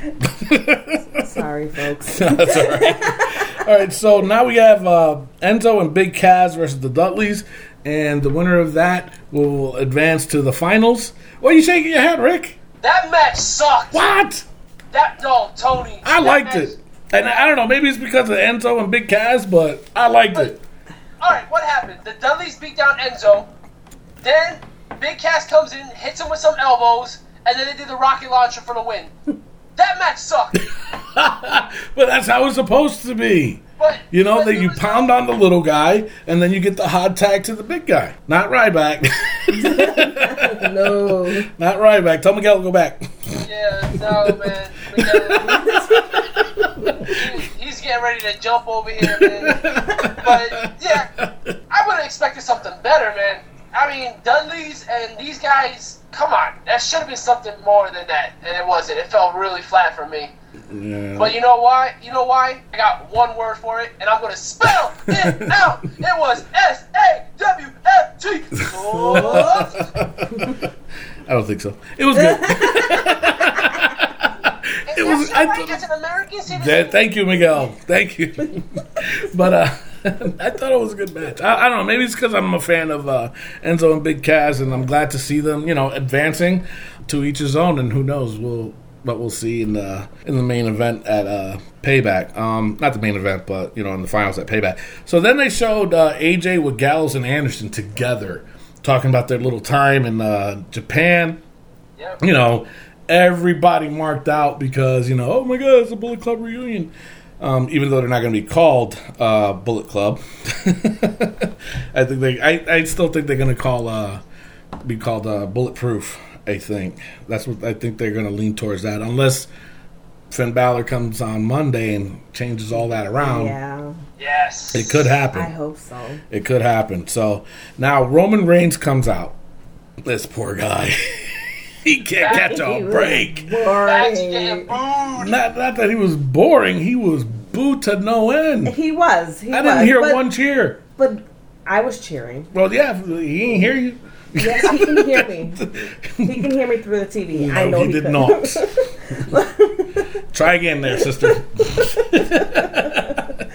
sorry folks That's all right. All right, so now we have uh, Enzo and Big Cass versus the Dudleys, and the winner of that will advance to the finals. What are you shaking your head, Rick? That match sucked. What? That no, Tony. I liked match- it. And I don't know, maybe it's because of Enzo and Big Cass, but I liked it. All right, what happened? The Dudleys beat down Enzo. Then Big Cass comes in, hits him with some elbows, and then they did the rocket launcher for the win. that match sucked. But that's how it's supposed to be. But You know, that you pound on the little guy, and then you get the hot tag to the big guy. Not Ryback. no Not Ryback. Tell Miguel to go back. Yeah, no man. Miguel- he- he's getting ready to jump over here, man. But yeah, I would have expected something better, man. I mean, Dudley's and these guys. Come on, that should have been something more than that, and it wasn't. It felt really flat for me. Yeah. But you know why? You know why? I got one word for it, and I'm gonna spell it out. It was S A W F T. I don't think so. It was good. It was. I thought- It's an American citizen. Yeah, thank you, Miguel. Thank you. but uh, I thought it was a good match. I, I don't know. Maybe it's because I'm a fan of uh, Enzo and Big Cass, and I'm glad to see them, you know, advancing to each his own. And who knows, we'll what we'll see in the in the main event at uh, Payback. Um, not the main event, but you know, in the finals at Payback. So then they showed uh, AJ with Gallows and Anderson together, talking about their little time in uh, Japan Yeah. you know, everybody marked out because you know, oh my god, it's a Bullet Club reunion. Um, even though they're not going to be called uh, Bullet Club, I think they, I, I still think they're going to call, uh, be called uh, Bulletproof. I think that's what I think they're going to lean towards that, unless Finn Balor comes on Monday and changes all that around. yeah Yes. It could happen. i hope so It could happen. So now Roman Reigns comes out. This poor guy. he can't catch a break. Back boring. Not, not that he was boring. He was booed to no end. he was he I didn't was, hear but, one cheer. but i was cheering Well, yeah, he didn't hear you. yes he can hear me he can hear me through the tv i know he he, did could. not. Try again, there, sister.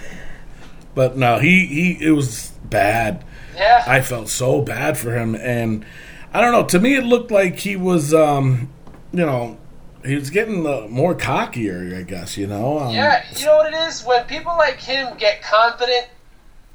but no, he he it was bad. Yeah. I felt so bad for him, and I don't know. To me, it looked like he was, um, you know, he was getting uh, more cockier. I guess you know. Um, yeah, you know what it is? When people like him get confident,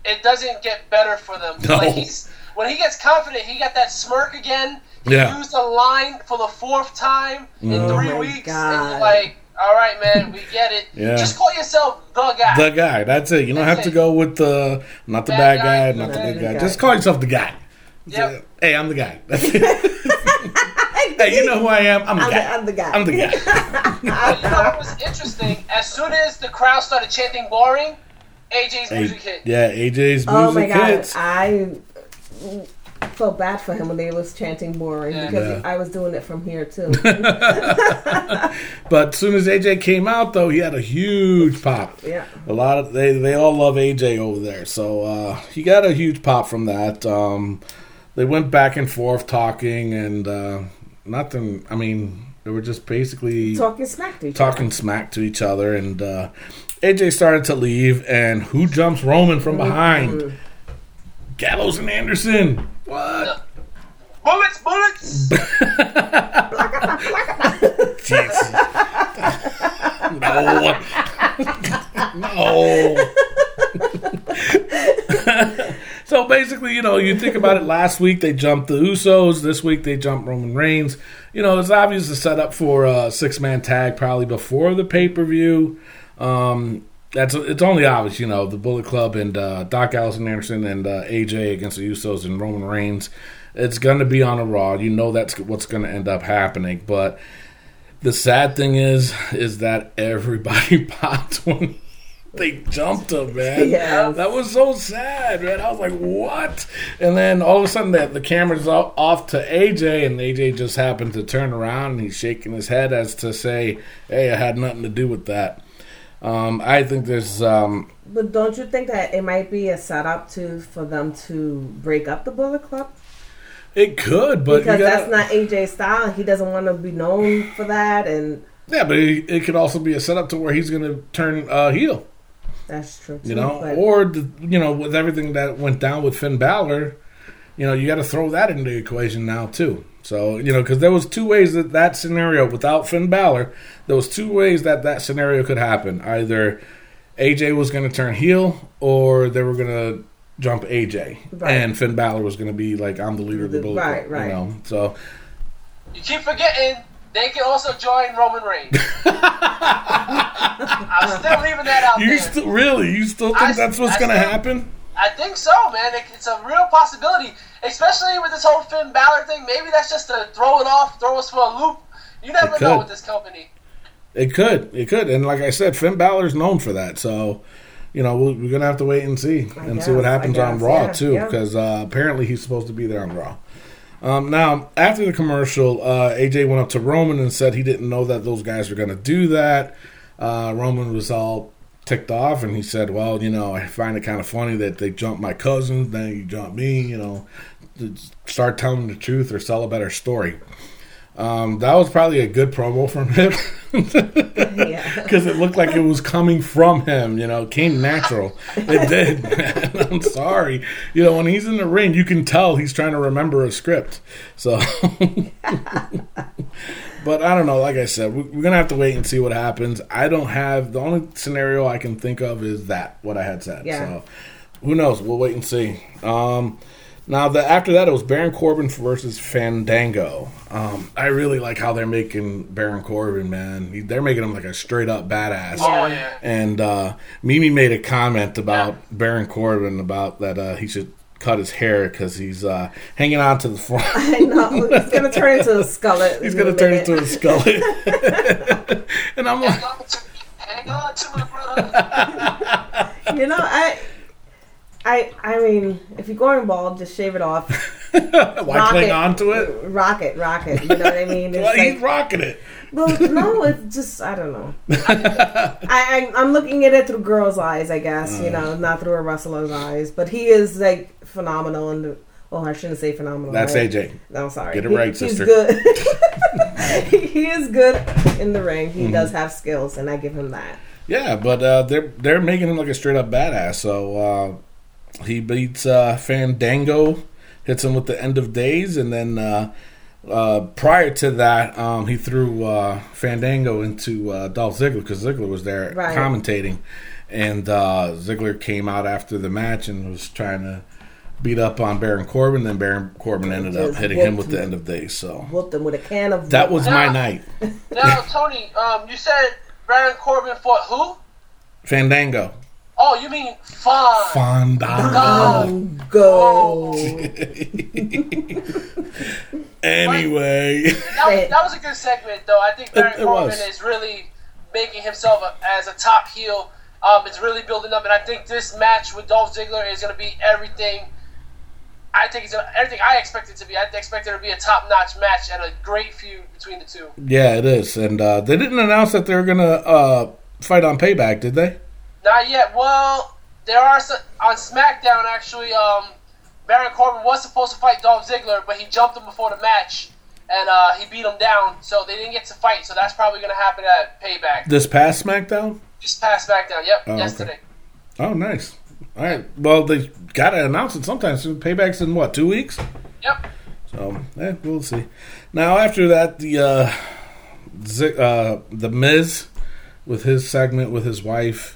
it doesn't get better for them. No. Like he's when he gets confident, he got that smirk again. He Yeah. used a line for the fourth time in Oh three my weeks. And God. you're like, all right, man, we get it. Yeah. Just call yourself the guy. The guy. That's it. You don't That's have to go with the not the Bad bad, guy, guy, not the good guy. guy. Just call yourself the guy. Yep. Hey, I'm the guy. Hey, you know who I am? I'm the I'm guy. the, I'm the guy. I'm the guy. But you know what was interesting? As soon as the crowd started chanting boring, AJ's A- music hit. yeah, AJ's music Oh my god, hits. I felt bad for him when they was chanting boring Yeah. because Yeah. I was doing it from here too. But as soon as AJ came out, though, he had a huge pop. yeah. A lot of they they all love AJ over there, so uh, he got a huge pop from that. Um, they went back and forth talking, and uh, nothing. I mean, they were just basically Talking smack to each talking smack to each other, and uh, AJ started to leave, and who jumps Roman from behind? Gallows and Anderson. What? Bullets, bullets. Jesus. no. no. so basically, you know, you think about it. Last week they jumped the Usos. This week they jumped Roman Reigns. You know, it's obvious to set up for a six man tag probably before the pay per view. Um, that's it's only obvious, you know, the Bullet Club and uh, Doc Gallows and Anderson and uh, AJ against the Usos and Roman Reigns. It's going to be on a Raw. You know that's what's going to end up happening. But the sad thing is, is that everybody popped when they jumped him, man. Yeah. That was so sad, man. I was like, what? And then all of a sudden, the, the camera's off to AJ, and AJ just happened to turn around and he's shaking his head as to say, hey, I had nothing to do with that. Um, I think there's. Um, But don't you think that it might be a setup to for them to break up the Bullet Club? it could, but Because gotta, that's not AJ's style. He doesn't want to be known for that, and Yeah, but it, it could also be a setup to where he's going to turn uh, heel. That's true. Too, You know, but or the, you know, with everything that went down with Finn Balor, you know, you got to throw that into the equation now too. So you know, because there was two ways that that scenario without Finn Balor, there was two ways that that scenario could happen. Either AJ was going to turn heel, or they were going to jump AJ, Right. and Finn Balor was going to be like, "I'm the leader of the The- Bullet right, Club," right. You know, so You keep forgetting they can also join Roman Reigns. I'm still leaving that out you there. still really, you still think I- that's what's going to happen? I think so, man. It, it's a real possibility, especially with this whole Finn Balor thing. Maybe that's just to throw it off, throw us for a loop. You never know with this company. It could, it could, and like I said, Finn Balor's known for that. So, you know, we're, we're gonna have to wait and see I and see what guess, happens on Raw yeah, too, yeah. because uh, apparently he's supposed to be there on Raw. Um, now, after the commercial, uh, AJ went up to Roman and said he didn't know that those guys were gonna do that. Uh, Roman was all ticked off, and he said, "Well, you know, I find it kind of funny that they jumped my cousins, then you jump me. You know, start telling the truth or sell a better story." Um, that was probably a good promo from him. yeah, because it looked like it was coming from him. You know, it came natural. It did. Man. I'm sorry. You know, when he's in the ring, you can tell he's trying to remember a script. So, but I don't know. Like I said, we- we're gonna have to wait and see what happens. I don't have the only scenario I can think of is that what I had said. Yeah. So, who knows? We'll wait and see. Um, now, the, after that, it was Baron Corbin versus Fandango. Um, I really like how they're making Baron Corbin, man. He, they're making him like a straight up badass. Oh yeah. And uh, Mimi made a comment about Baron Corbin about that uh, he should cut his hair because he's uh, hanging on to the front. I know he's gonna turn into a skullet. he's gonna turn into a skull. and I'm like, Hang on to, hang on to it, brother. You know, I, I, I mean, if you're going bald, just shave it off. why Rock cling it. on to it? Rock it, rock it. You know what I mean? It's Well, he's rocking it. well, no, it's just I don't know. I, I I'm looking at it through girls' eyes, I guess. You Uh. know, not through a wrestler's eyes. But he is like phenomenal, and well, I shouldn't say phenomenal. That's right? AJ. No, sorry. Get it He- right, he's good. he is good in the ring. Mm-hmm. He does have skills, and I give him that. Yeah, but uh, they're they're making him like a straight up badass. So uh, he beats uh, Fandango, hits him with the end of days, and then uh, uh, prior to that, um, he threw uh, Fandango into uh, Dolph Ziggler because Ziggler was there Right. commentating, and uh, Ziggler came out after the match and was trying to beat up on Baron Corbin. Then Baron Corbin ended up hitting him whooped with the end of days. So Whooped him with a can of. that was my night. Now, Tony, um, you said Baron Corbin fought who? Fandango. Oh, you mean Fawn? Fandango. go. Anyway. That, was- that was a good segment, though. I think Baron It- it Corbin is really making himself a, as a top heel. Um, it's really building up, and I think this match with Dolph Ziggler is going to be everything. I think it's gonna, everything I expect it to be. I expect there to be a top-notch match and a great feud between the two. Yeah, it is. And uh, they didn't announce that they were gonna uh, fight on Payback, did they? Not yet. Well, there are some, on SmackDown actually. Um, Baron Corbin was supposed to fight Dolph Ziggler, but he jumped him before the match, and uh, he beat him down. So they didn't get to fight. So that's probably going to happen at Payback. This past SmackDown. Just past SmackDown. Yep, Oh, okay. yesterday. Oh, nice. All right. Well, they gotta announce it sometime soon. Payback's in what? Two weeks. Yep. So, eh, we'll see. Now, after that, the uh, Zi- uh, the Miz with his segment with his wife,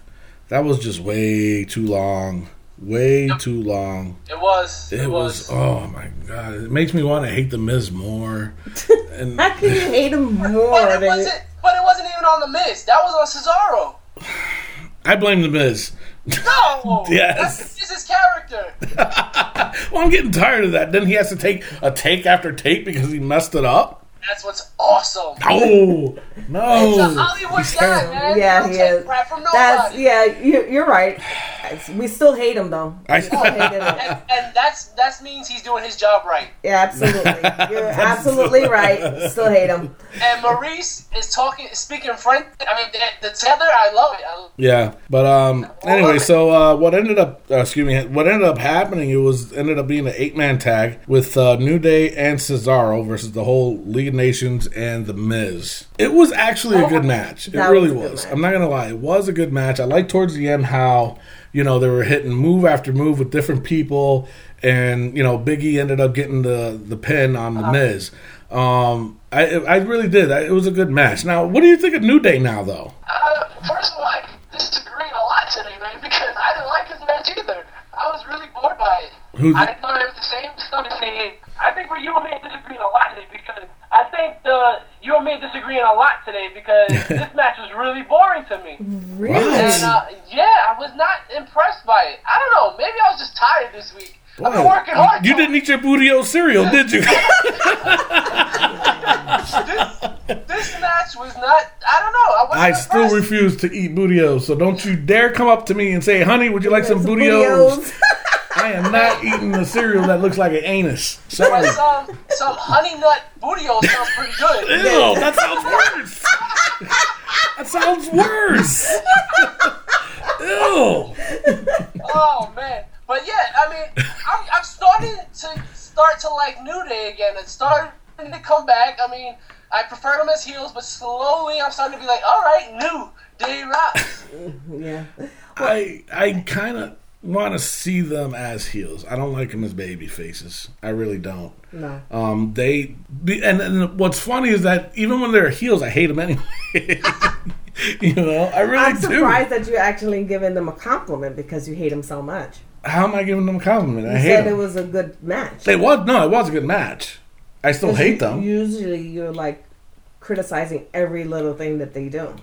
that was just way too long. Way too long. It was. It was. Oh my god! It makes me want to hate the Miz more. And How can you hate him more But it wasn't. But it wasn't even on the Miz. That was on Cesaro. I blame the Miz. No. Yes. That's Miz's character. Well, I'm getting tired of that. Then he has to take a take after take because he messed it up. That's what's awesome. Oh no! He's a Hollywood He's guy, terrible. man. Yeah, Don't he is. from That's yeah. You, you're right. We still hate him though. I- still hate him. And, and that's that means he's doing his job right. Yeah, absolutely. You're absolutely right. Still hate him. And Maryse is talking, speaking French. I mean, the, the tether. I love it. I, Yeah, but um. Anyway, so uh, what ended up, uh, excuse me, what ended up happening? It was ended up being an eight man tag with uh, New Day and Cesaro versus the whole League of Nations and the Miz. It was actually a good match. It That really was was. I'm not gonna lie, it was a good match. I liked towards the end how you know they were hitting move after move with different people, and you know Biggie ended up getting the the pin on the Miz. Um, I I really did. I, it was a good match. Now, what do you think of New Day now, though? Uh, first of all, I disagree a lot today, man, because I didn't like this match either. I was really bored by it. Who's- I thought it was the same stuff as me. I think where you and me are disagreeing a lot today because I think the you and me are disagreeing a lot today because this match was really boring to me. Really? and uh, yeah, I was not impressed by it. I don't know. Maybe I was just tired this week. I've been working hard. You didn't eat your Booty-O cereal, did you? This match was not. I don't know. I wasn't I still refuse to eat Booty-O, so don't you dare come up to me and say, honey, would you like some Some Booty-O's? Booty-O's. I am not eating the cereal that looks like an anus. Sorry. But some some honey nut Booty-O sounds pretty good. Ew, that sounds worse. that sounds worse. Ew. Oh man, but yeah, I mean, I'm, I'm starting to start to like New Day again. It's starting to come back. I mean, I prefer them as heels, but slowly I'm starting to be like, all right, New Day rocks. yeah. I I kind of want to see them as heels. I don't like them as baby faces. I really don't. No. Um, they and, and what's funny is that even when they're heels, I hate them anyway. you know, I really I'm do. surprised that you're actually giving them a compliment because you hate them so much. How am I giving them a compliment? I hate said them. it was a good match. It was no, it was a good match. I still hate them. Usually, you're like criticizing every little thing that they do.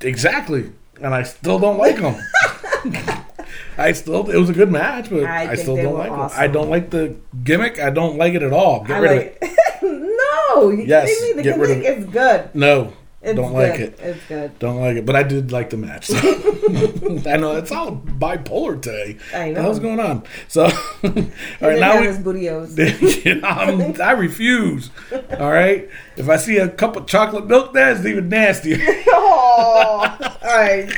exactly, and I still don't like them. I still, it was a good match, but I I, still don't like awesome. them. I don't like the gimmick. I don't like it at all. Get I rid like. of it. no, you Yes, kidding me? The get rid of gimmick it. is good. No, It's don't good. like it. It's good. Don't like it, but I did like the match. So. I know it's all bipolar today. I the know. hell's going on? So, all right, now we. his Booty-O's. I'm, I refuse. All right, if I see a cup of chocolate milk there, it's even nastier. oh, all right.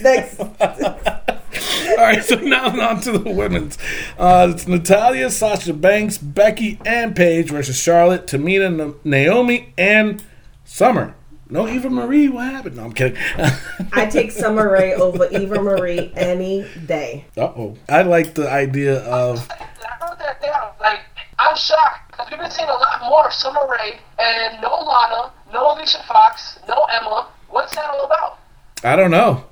Next. All right, so now on to the women's. Uh, it's Natalya, Sasha Banks, Becky, and Paige versus Charlotte, Tamina, Naomi, and Summer. No Eva Marie. What happened? No, I'm kidding. I take Summer Rae over Eva Marie any day. uh oh. I like the idea of I wrote that down. Like, I'm shocked because we've been seeing a lot more of Summer Rae and no Lana, no Alicia Fox, no Emma. What's that all about? I don't know.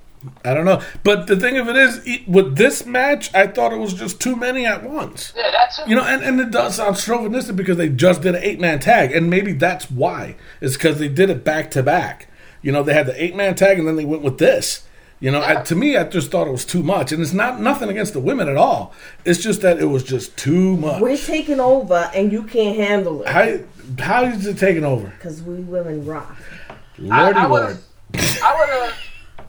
I don't know. But the thing of it is, e- with this match, I thought it was just too many at once. Yeah, that's it. You know, and, and it does sound chauvinistic because they just did an eight man tag, and maybe that's why. It's because they did it back to back. You know, they had the eight man tag, and then they went with this. You know, I, to me, I just thought it was too much, and it's not nothing against the women at all. It's just that it was just too much. We're taking over and you can't handle it How how is it taking over? because we women rock. Lordy I lord. would've- I would have.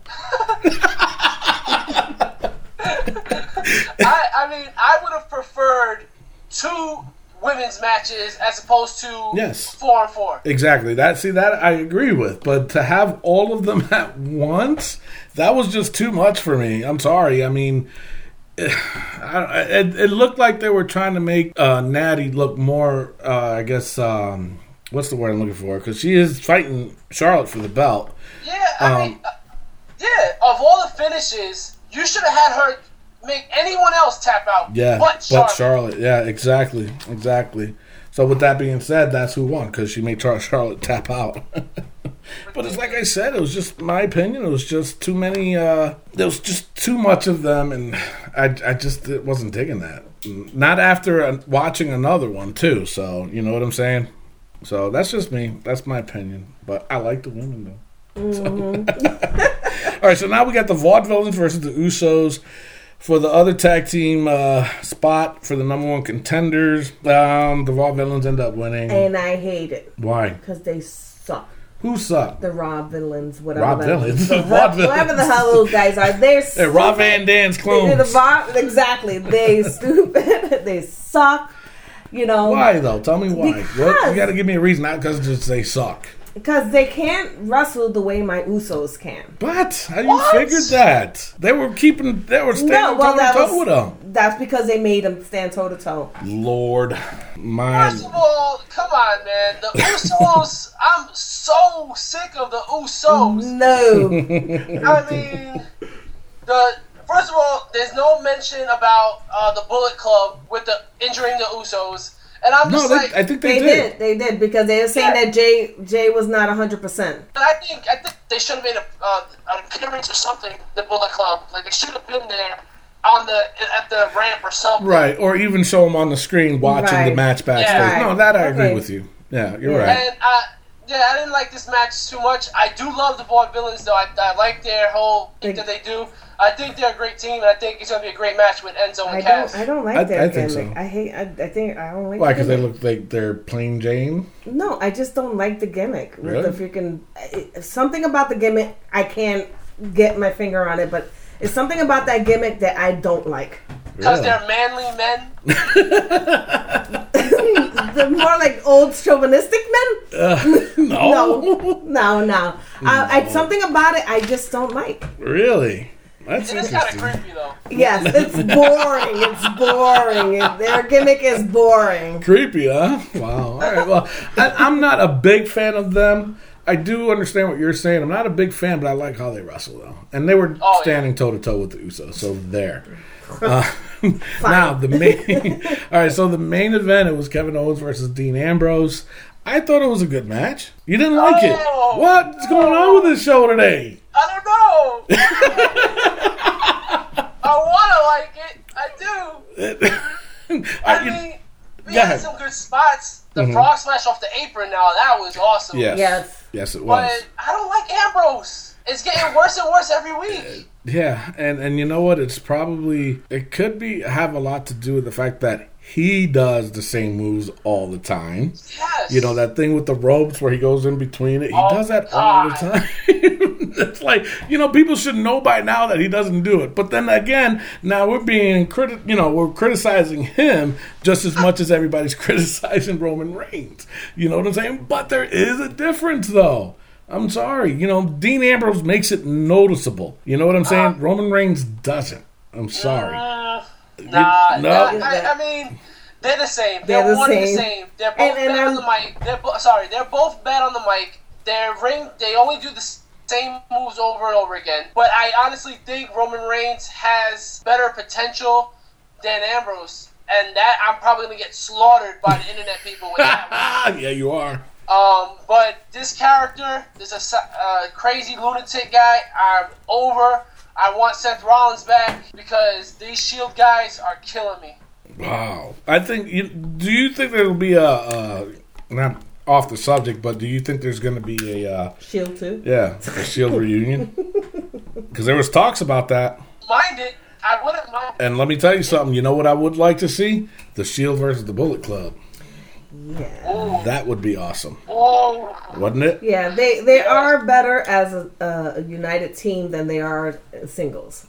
I, I mean, I would have preferred two women's matches as opposed to Yes. four and four. Exactly. That see that I agree with, but to have all of them at once, that was just too much for me. I'm sorry. I mean, I, it, it looked like they were trying to make uh, Natty look more. Uh, I guess um, what's the word I'm looking for? Because she is fighting Charlotte for the belt. Yeah, I Um, mean, uh, yeah. Of all the finishes, you should have had her make anyone else tap out. Yeah, but Charlotte. Charlotte. Yeah, exactly, exactly. So with that being said, that's who won because she made Charlotte tap out. but it's like I said, it was just my opinion. It was just too many. Uh, there was just too much of them, and I, I just it wasn't digging that. Not after watching another one too. So you know what I'm saying. So that's just me. That's my opinion. But I like the women though. Mm-hmm. All right, so now we got the Vaudevillains versus the Usos for the other tag team uh, spot for the number one contenders. Um, the Vaudevillains end up winning. and I hate it Why? because they suck. Who suck? The Rob villains, whatever. Rob villains? the whatever the hell those guys are. They're Hey, Rob Van Dam's clones. the Rob- exactly. They stupid. they suck. You know Why though? Tell me why. What, you got to give me a reason, not because just they suck. Because they can't wrestle the way my Usos can. But how you figured that? They were keeping. They were standing No, well, toe to toe was- with them. That's because they made them stand toe to toe. Lord, my. First of all, come on, man. The Usos. I'm so sick of the Usos. No, I mean, the first of all, there's no mention about uh, the Bullet Club with the injuring the Usos, and I'm No, just they, like, I think they, they did. They did because they were saying Yeah. that Jay Jay was not hundred percent. I think I think they should have made a, uh, an appearance or something. The Bullet Club, like they should have been there on the at the ramp or something. Right, or even show them on the screen watching the match backstage. Yeah. No, that I agree with you. Yeah, you're Yeah. right. And uh, yeah, I didn't like this match too much. I do love the Boy Villains though. I, I like their whole thing that they do. I think they're a great team, and I think it's gonna be a great match with Enzo and I and don't. I don't like I- their I think gimmick. so. I hate. I, I think I don't like. Why? the Because they look like they're plain Jane. No, I just don't like the gimmick. With Really? the freaking it- something about the gimmick, I can't get my finger on it. But it's something about that gimmick that I don't like. Because Really? they're manly men. the more like old chauvinistic men. No, No, no, no. I, I, something about it I just don't like. really. That's It is kind of creepy though. Yes, it's boring. It's boring. Their gimmick is boring. Creepy, huh? Wow. All right. Well, I, I'm not a big fan of them. I do understand what you're saying. I'm not a big fan, but I like how they wrestle though. And they were Oh, standing toe to toe with the Usos, so there. Uh, now the main. all right, so the main event it was Kevin Owens versus Dean Ambrose. I thought it was a good match. You didn't like it. Oh, What's going on with this show today? I don't know. I want to like it. I do. I- I mean, we go had some good spots. The mm-hmm. frog smash off the apron now, that was awesome. yes. Yes. Yes, it was. But I don't like Ambrose. It's getting worse and worse every week. Yeah, and and you know what? It's probably it could be have a lot to do with the fact that he does the same moves all the time. Yes. You know that thing with the ropes where he goes in between it. He Oh, does that all the time. it's like you know people should know by now that he doesn't do it. But then again, now we're being criti- You know we're criticizing him just as much as everybody's criticizing Roman Reigns. You know what I'm saying? But there is a difference though. I'm sorry. You know Dean Ambrose makes it noticeable. You know what I'm saying? Roman Reigns doesn't. I'm sorry. Uh, nah, No. nah, I, I mean, they're the same. They're, They're the one and the same. same. They're both And- and bad on I'm- the mic. They're bo- sorry. They're both bad on the mic. They're ring. They only do the same moves over and over again. But I honestly think Roman Reigns has better potential than Ambrose, and that I'm probably gonna get slaughtered by the internet people with that. one. yeah, you are. Um, but this character, this a uh, crazy lunatic guy. I'm over. I want Seth Rollins back because these Shield guys are killing me. Wow. I think. You, do you think there'll be a? Uh, not off the subject, but do you think there's going to be a? Uh, Shield too. yeah, a Shield reunion? Because there was talks about that. Mind it, I wouldn't mind. And let me tell you something. You know what I would like to see? The Shield versus the Bullet Club. Yeah. That would be awesome, Oh, wouldn't it? Yeah, they they are better as a, a united team than they are singles.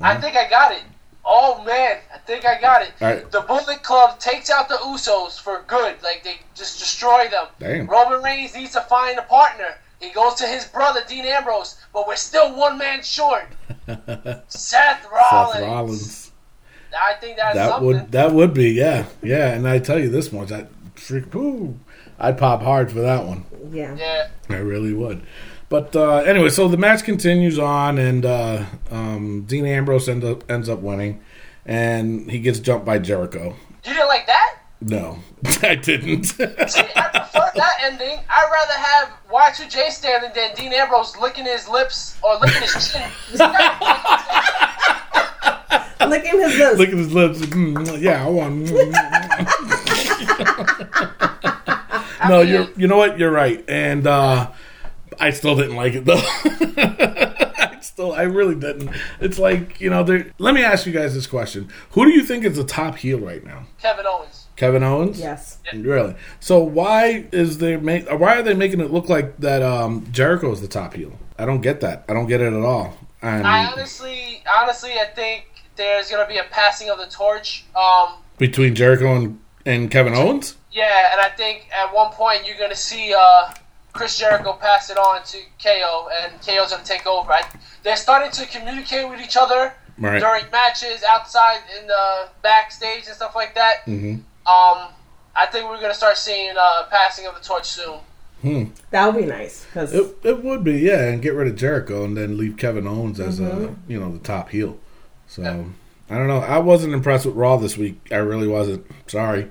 I think I got it. Oh man, I think I got it. All right. The Bullet Club takes out the Usos for good. Like they just destroy them. Damn. Roman Reigns needs to find a partner. He goes to his brother Dean Ambrose, but we're still one man short. Seth Rollins. Seth Rollins. I think that's That something. would that would be yeah yeah. And I tell you this much, I freak. Ooh, I'd pop hard for that one. Yeah. yeah. I really would. But uh, anyway, so the match continues on, and uh, um, Dean Ambrose end up, ends up winning, and he gets jumped by Jericho. You didn't like that? No, I didn't. See, I prefer that ending. I'd rather have Y2J standing than Dean Ambrose licking his lips or licking his chin. Licking his lips. Licking his lips. Mm, yeah, I want. no, you're. You know what? You're right, and uh, I still didn't like it though. I still, I really didn't. It's like you know. there- Let me ask you guys this question: Who do you think is the top heel right now? Kevin Owens. Kevin Owens. Yes. Really? So why is they make? Why are they making it look like that? Um, Jericho is the top heel. I don't get that. I don't get it at all. And I honestly, honestly, I think there's gonna be a passing of the torch. Um, between Jericho and, and Kevin Owens. yeah, and I think at one point you're gonna see uh, Chris Jericho pass it on to KO, and KO's gonna take over. I, they're starting to communicate with each other Right. during matches, outside in the backstage and stuff like that. Mhm. Um, I think we're gonna start seeing uh, passing of the torch soon. Hmm. That would be nice because It, it would be yeah, and get rid of Jericho and then leave Kevin Owens as a you know the top heel. So I don't know. I wasn't impressed with Raw this week. I really wasn't. Sorry.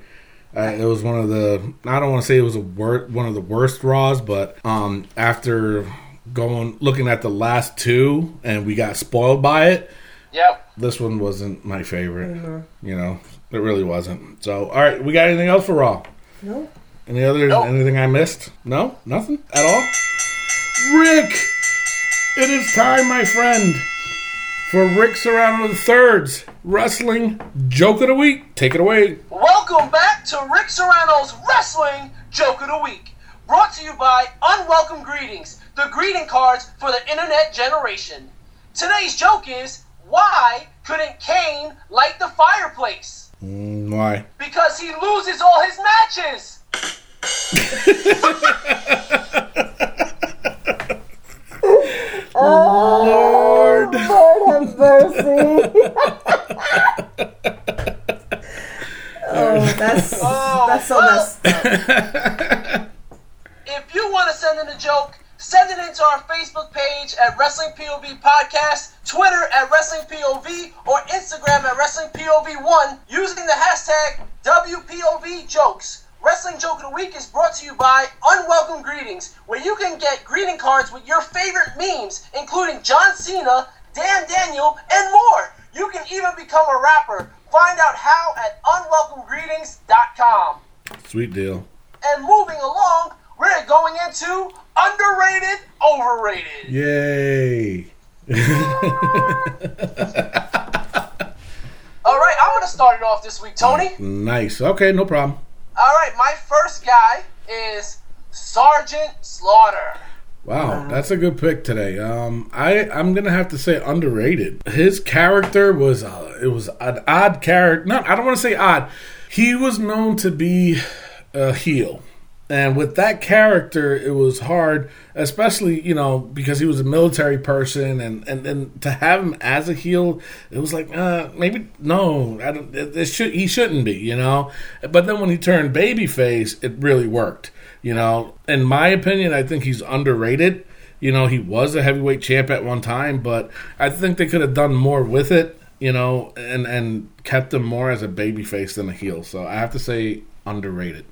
Uh, it was one of the. I don't want to say it was a wor- one of the worst Raws, but um, after going looking at the last two and we got spoiled by it, Yep. this one wasn't my favorite. You know, it really wasn't. So all right, we got anything else for Raw? no. Any other Nope. anything I missed? No, nothing at all. Rick, it is time, my friend, for Rick Serrano the Third's wrestling joke of the week. Take it away. Welcome back to Rick Serrano's Wrestling Joke of the Week. Brought to you by Unwelcome Greetings, the greeting cards for the internet generation. Today's joke is why couldn't Kane light the fireplace? Mm, why? Because he loses all his matches. Lord. Oh, Lord have mercy. oh, that's that's so messed up. If you want to send in a joke, send it into our Facebook page at Wrestling POV Podcast, Twitter at Wrestling POV, or Instagram at Wrestling POV1 using the hashtag WPOV Jokes. Wrestling Joke of the Week is brought to you by Unwelcome Greetings, where you can get greeting cards with your favorite memes, including John Cena, Dan Daniel, and more. You can even become a rapper. Find out how at unwelcomegreetings.com. Sweet deal. And moving along, we're going into underrated, overrated. Yay. All right, I'm going to start it off this week, Tony. nice. Okay, no problem. All right, my first guy is Sergeant Slaughter. Wow, that's a good pick today. Um, I I'm gonna have to say underrated. His character was uh, it was an odd character. No, I don't want to say odd. He was known to be a heel, and with that character, it was hard, especially you know because he was a military person, and and, and to have him as a heel, it was like uh, maybe no, I don't. It, it should he shouldn't be, you know. But then when he turned babyface, it really worked. You know, in my opinion, I think he's underrated. You know, he was a heavyweight champ at one time, but I think they could have done more with it. You know, and and kept him more as a babyface than a heel. So I have to say underrated.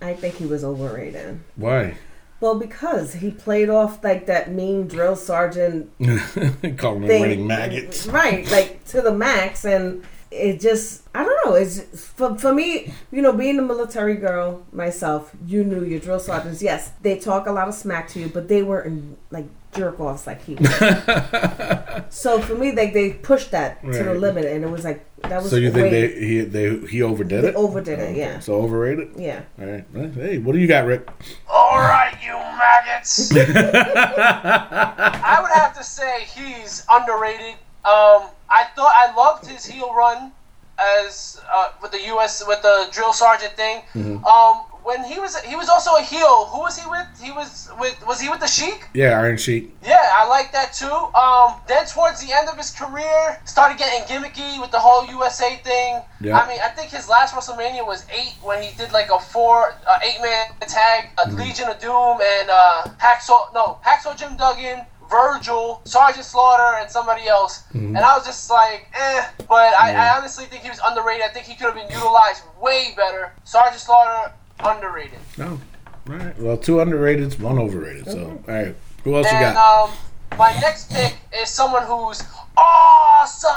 I think he was overrated. Why? Well, because he played off like that mean drill sergeant Call him thing, winning maggots. right? Like to the max, and it just I don't know. It's for for me, you know, being a military girl myself, you knew your drill sergeants. Yes, they talk a lot of smack to you, but they weren't like jerk offs like he was. so for me, like they pushed that to the limit, and it was like that was So you think way- they he they he overdid they it? overdid it? Yeah, So overrated. yeah. All right. Hey, what do you got, Rick? All right, you maggots. I would have to say he's underrated Um, I thought I loved his heel run as uh, with the U.S. with the drill sergeant thing. Um, when he was he was also a heel. Who was he with? He was with was he with the Sheik? Yeah, Iron Sheik. Yeah, I like that too. Um, then towards the end of his career, started getting gimmicky with the whole USA thing. Yeah. I mean, I think his last WrestleMania was eight when he did like a four, uh, eight man tag, a Mm-hmm. Legion of Doom and uh, Hacksaw, no, Hacksaw Jim Duggan, Virgil, Sergeant Slaughter, and somebody else. Mm-hmm. And I was just like, eh. But I, I honestly think he was underrated. I think he could have been utilized way better. Sergeant Slaughter, underrated. No. All right. Well, two underrated, one overrated. So, all right. Who else you got? um, my next pick is someone who's awesome.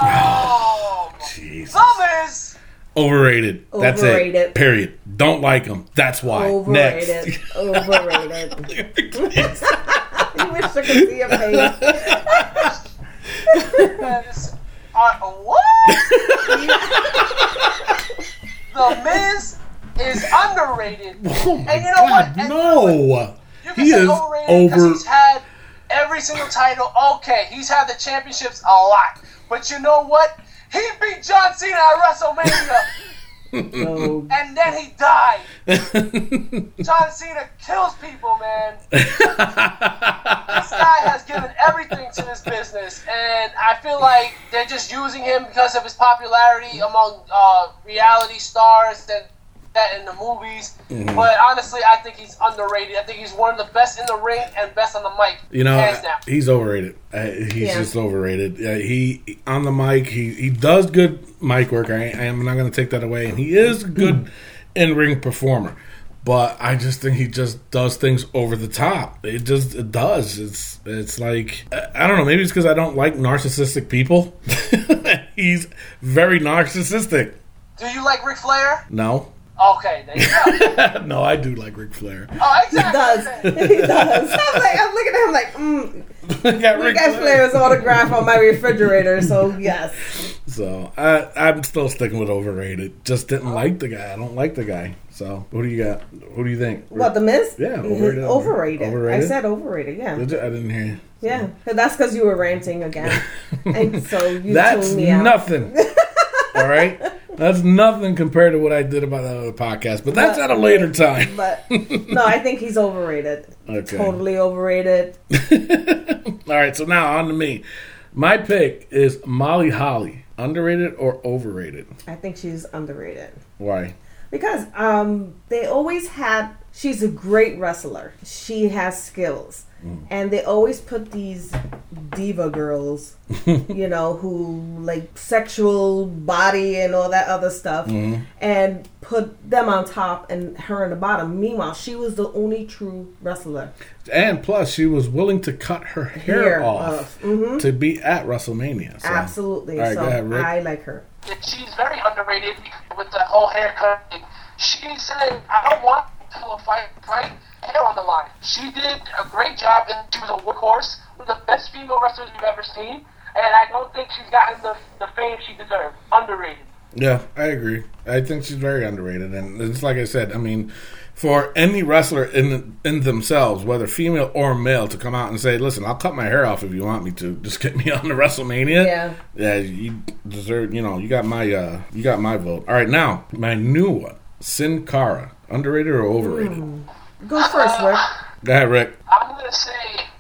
Jesus. Thomas. Overrated. That's it. Overrated. Period. Don't like him. That's why. Overrated. Next. Overrated. you wish I could see your face. Is, uh, what? the Miz is underrated. oh my And you know God, what? And no. You can He say is overrated because over. he's had every single title. Okay, he's had the championships a lot. But you know what? He beat John Cena at WrestleMania. Oh, and then he died. John Cena kills people, man. this guy has given everything to this business, and I feel like they're just using him because of his popularity among uh, reality stars and that in the movies. Mm-hmm. But honestly, I think he's underrated. I think he's one of the best in the ring and best on the mic. You know, hands down. he's overrated. Uh, he's Yeah. just overrated. He on the mic, he he does good mic work. I, I am not going to take that away, and he is a good in ring performer. But I just think he just does things over the top. It just it does. It's it's like I I don't know. Maybe it's because I don't like narcissistic people. he's very narcissistic. Do you like Ric Flair? No, Okay, there you go. no, I do like Ric Flair. Oh, he exactly. does. He does. I'm like, I'm looking at him like, mm, I got Ric got Flair's autograph on my refrigerator, so yes. So I, I'm still sticking with overrated. Just didn't like the guy. I don't like the guy. So who do you got? Who do you think? What the Miz? Yeah, overrated. Overrated. Overrated? I said overrated. Yeah, Did you? I didn't hear. you. yeah. That's because you were ranting again, and so you That's tuned me out. nothing. All right, that's nothing compared to what I did about that other podcast. But that's at a later time. But no, I think he's overrated. Okay. Totally overrated. All right. So now on to me. My pick is Molly Holly. Underrated or overrated? I think she's underrated. Why? because um they always had she's a great wrestler she has skills and they always put these diva girls you know who like sexual body and all that other stuff and put them on top and her in the bottom meanwhile she was the only true wrestler And plus, she was willing to cut her hair, Hair off off. Mhm. to be at WrestleMania. So. absolutely All right, so ahead, i like her she's very underrated with the whole haircut. thing. She said, I don't want to fight, fight hair on the line. She did a great job, and she was a workhorse, one of the best female wrestlers you've ever seen, and I don't think she's gotten the, the fame she deserves. Underrated. Yeah, I agree. I think she's very underrated, and it's like I said. I mean, for any wrestler in in themselves, whether female or male, to come out and say, "Listen, I'll cut my hair off if you want me to. Just get me on the WrestleMania." Yeah. yeah, you deserve. You know, you got my uh, you got my vote. All right, now my new one, Sin Cara, underrated or overrated? Go first rick Go ahead, Rick. I'm gonna say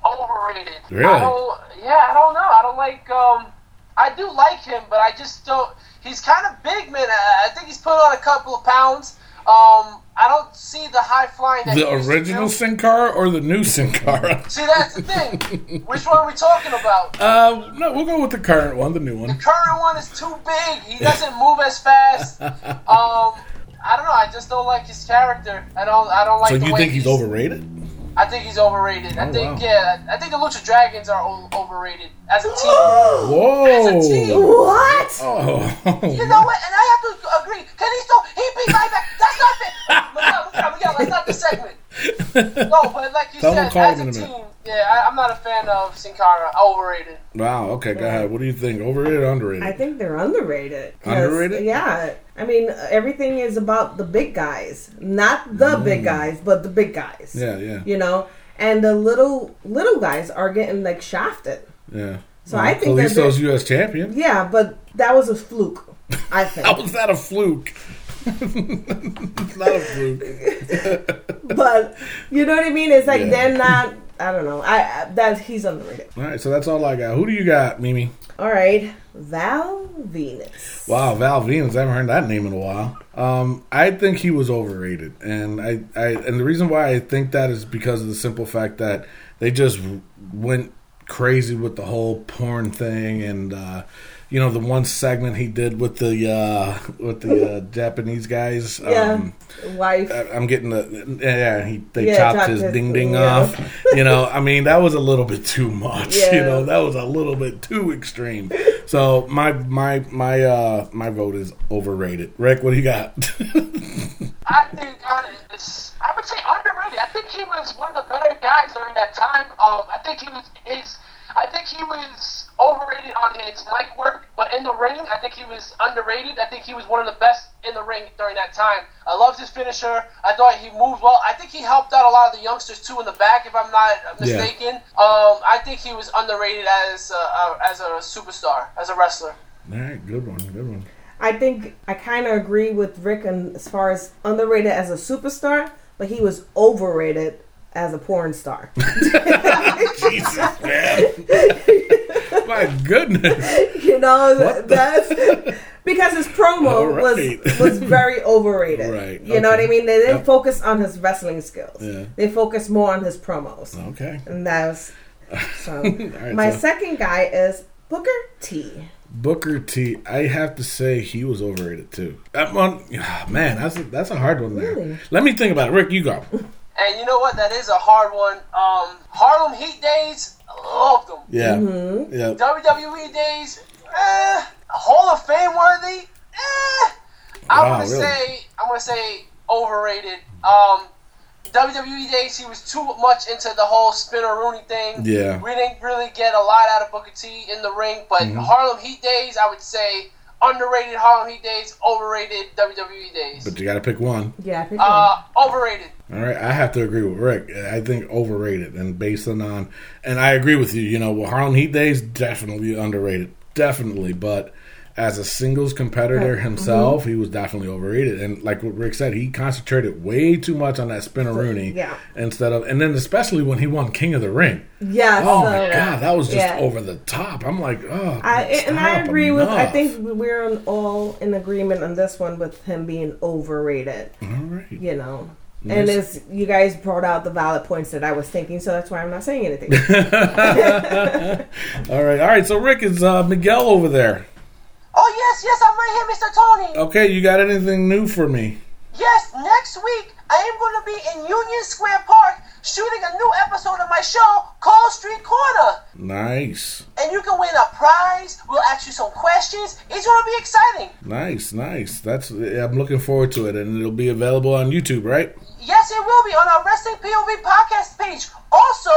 overrated. Really? I don't, yeah, I don't know. I don't like. Um, I do like him, but I just don't. He's kind of big, man. I I think he's put on a couple of pounds. Um, I don't see the high flying. That The he original do. Sin Cara or the new Sin Cara? See, that's the thing. Which one are we talking about? Uh, no, we'll go with the current one, the new one. The current one is too big. He doesn't move as fast. Um, I don't know. I just don't like his character. I don't. I don't like. So the you way think he's overrated? I think he's overrated. I Oh, think wow. yeah. I think the Lucha Dragons are o- overrated as a team. Whoa! As a team. what Oh, You know what? And I have to agree. Can he still? He beat Ryback. That's not fair. Miguel, Miguel, Miguel, that's not the segment. No, but like you Tell him said, as a a team, minute. yeah, I, I'm not a fan of Sin Cara. Overrated. wow. Okay, go ahead. What do you think? Overrated or underrated? I think they're underrated. 'Cause, Underrated? Yeah. I mean, everything is about the big guys, not the big guys, but the big guys. Mm. yeah, yeah, You know, and the little little guys are getting like shafted. yeah. So I think that Kalisto's they- U.S. champion. yeah, but that was a fluke. I think. How was that a fluke? Not a fluke. but you know what I mean? It's like Yeah. they're not. I don't know. I, I that he's underrated. All right, so that's all I got. Who do you got, Mimi? All right, Val Venis. Wow, Val Venis. I haven't heard that name in a while. Um, I think he was overrated, and I, I, and the reason why I think that is because of the simple fact that they just went crazy with the whole porn thing, and uh, you know the one segment he did with the uh, with the uh, Japanese guys. Yeah, Um, wife. I- I'm getting the yeah. He they Yeah, chopped chopped his his- ding ding yeah. off. You know, I mean that was a little bit too much. You know, that was a little bit too extreme. So my my my uh my vote is overrated. Rick, what do you got? I think I would say underrated. I think he was one of the better guys during that time. Um, I think he was his. I think he was overrated on his mic work, but in the ring, I think he was underrated. I think he was one of the best in the ring during that time. I loved his finisher. I thought he moved well. I think he helped out a lot of the youngsters too in the back, if I'm not uh, Yeah. mistaken. Um, I think he was underrated as a, uh, as a superstar, as a wrestler. All right, good one, good one. I think I kind of agree with Rick on as far as underrated as a superstar, but he was overrated as a porn star. Jesus, man. My goodness. you know What the- that's because his promo All right. was was very overrated. Right, You know what I mean? They didn't Yep. focus on his wrestling skills. Yeah. They focused more on his promos, Okay. and that was so. right, my so- second guy is Booker T. Booker T. I have to say he was overrated too. That one, ah, man, that's a, that's a hard one there. Really? Let me think about it. Rick, you go. And you know what? That is a hard one. Um, Harlem Heat days, loved them. Yeah, Mm-hmm. yeah. WWE days, eh, Hall of Fame worthy. Eh. I'm Wow, gonna really? say I'm gonna say overrated. Um, WWE days, he was too much into the whole Spinaroonie thing. Yeah. we didn't really get a lot out of Booker T in the ring. But Mm-hmm. Harlem Heat days, I would say underrated Harlem Heat days, overrated WWE days. But you got to pick one. Yeah, I think uh, overrated. All right, I have to agree with Rick. I think overrated, and based on, on and I agree with you. You know, well, Harlem Heat days definitely underrated, definitely. But as a singles competitor himself, he was definitely overrated. And like what Rick said, he concentrated way too much on that Spinaroonie Yeah. instead of, and then especially when he won King of the Ring. yeah. Oh so, my god, that was just yeah. over the top. I'm like, oh, I, and I agree with. I think we're all in agreement on this one with him being overrated. All right. You know, and as you guys brought out the valid points that I was thinking, so that's why I'm not saying anything. All right, all right. So Rick is uh, Miguel over there. Oh yes, yes, I'm right here, Mr. Tony. Okay, you got anything new for me? Yes, next week I am going to be in Union Square Park shooting a new episode of my show called Street Corner. Nice, And you can win a prize. We'll ask you some questions. It's going to be exciting. nice, nice. That's I'm looking forward to it, and it'll be available on YouTube, right? Yes, it will be on our Wrestling POV podcast page. Also,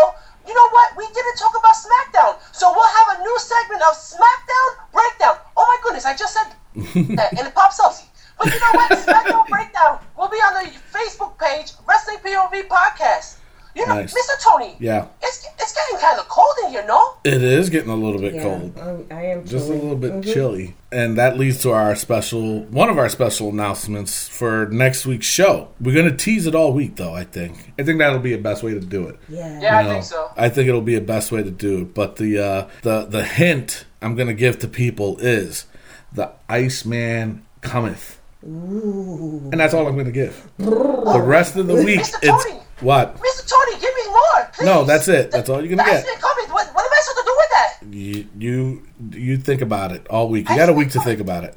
you know what? We didn't talk about SmackDown. So we'll have a new segment of SmackDown Breakdown. Oh my goodness, I just said that and it pops up. But you know what? SmackDown Breakdown will be on the Facebook page, Wrestling POV podcast. You know, Nice. Mr. Tony, Yeah, it's, it's getting kind of cold in here, no? it is getting a little bit yeah, cold. um, I am Just a little bit Mhm. chilly. And that leads to our special, one of our special announcements for next week's show. We're going to tease it all week, though, I think. I think that'll be a best way to do it. Yeah. Yeah, I You know, think so. I think it'll be a best way to do it. But the uh, the the hint I'm gonna give to people is the Iceman cometh, and that's all I'm gonna give. The rest of the week, Mr. it's Tony! What Mr. Tony, give me more, please. No, that's it. That's all you're gonna get. Coming. What, what am I supposed to do with that? you you you think about it all week. You got a week to think about it.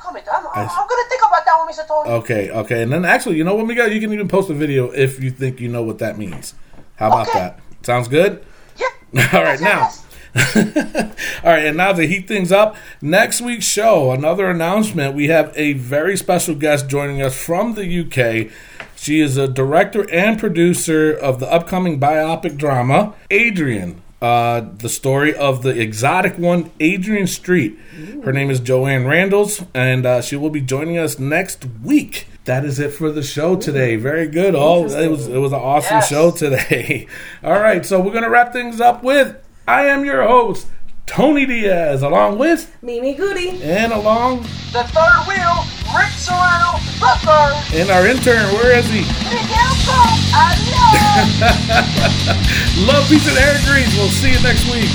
Coming. I'm, I'm, I'm going to think about that one, Mr. Tony. Okay, okay, and then actually, you know what, Miguel? You can even post a video if you think you know what that means. How about Okay. that? Sounds good. Yeah. All right, Yes, now. yes. All right, and now to heat things up, next week's show, another announcement. We have a very special guest joining us from the UK. She is a director and producer of the upcoming biopic drama, Adrian. Uh, the story of the exotic one, Adrian Street. Her name is Joanne Randalls, and uh, she will be joining us next week. That is it for the show today. Very good. All it was it was an awesome Yes. show today. All right, so we're gonna wrap things up with I am your host, Tony Diaz, along with Mimi Goody. and along The third wheel, Rick Serrano, the third. and our intern. Where is he? Miguel Pope, adios. Love, peace, and air grease. We'll see you next week.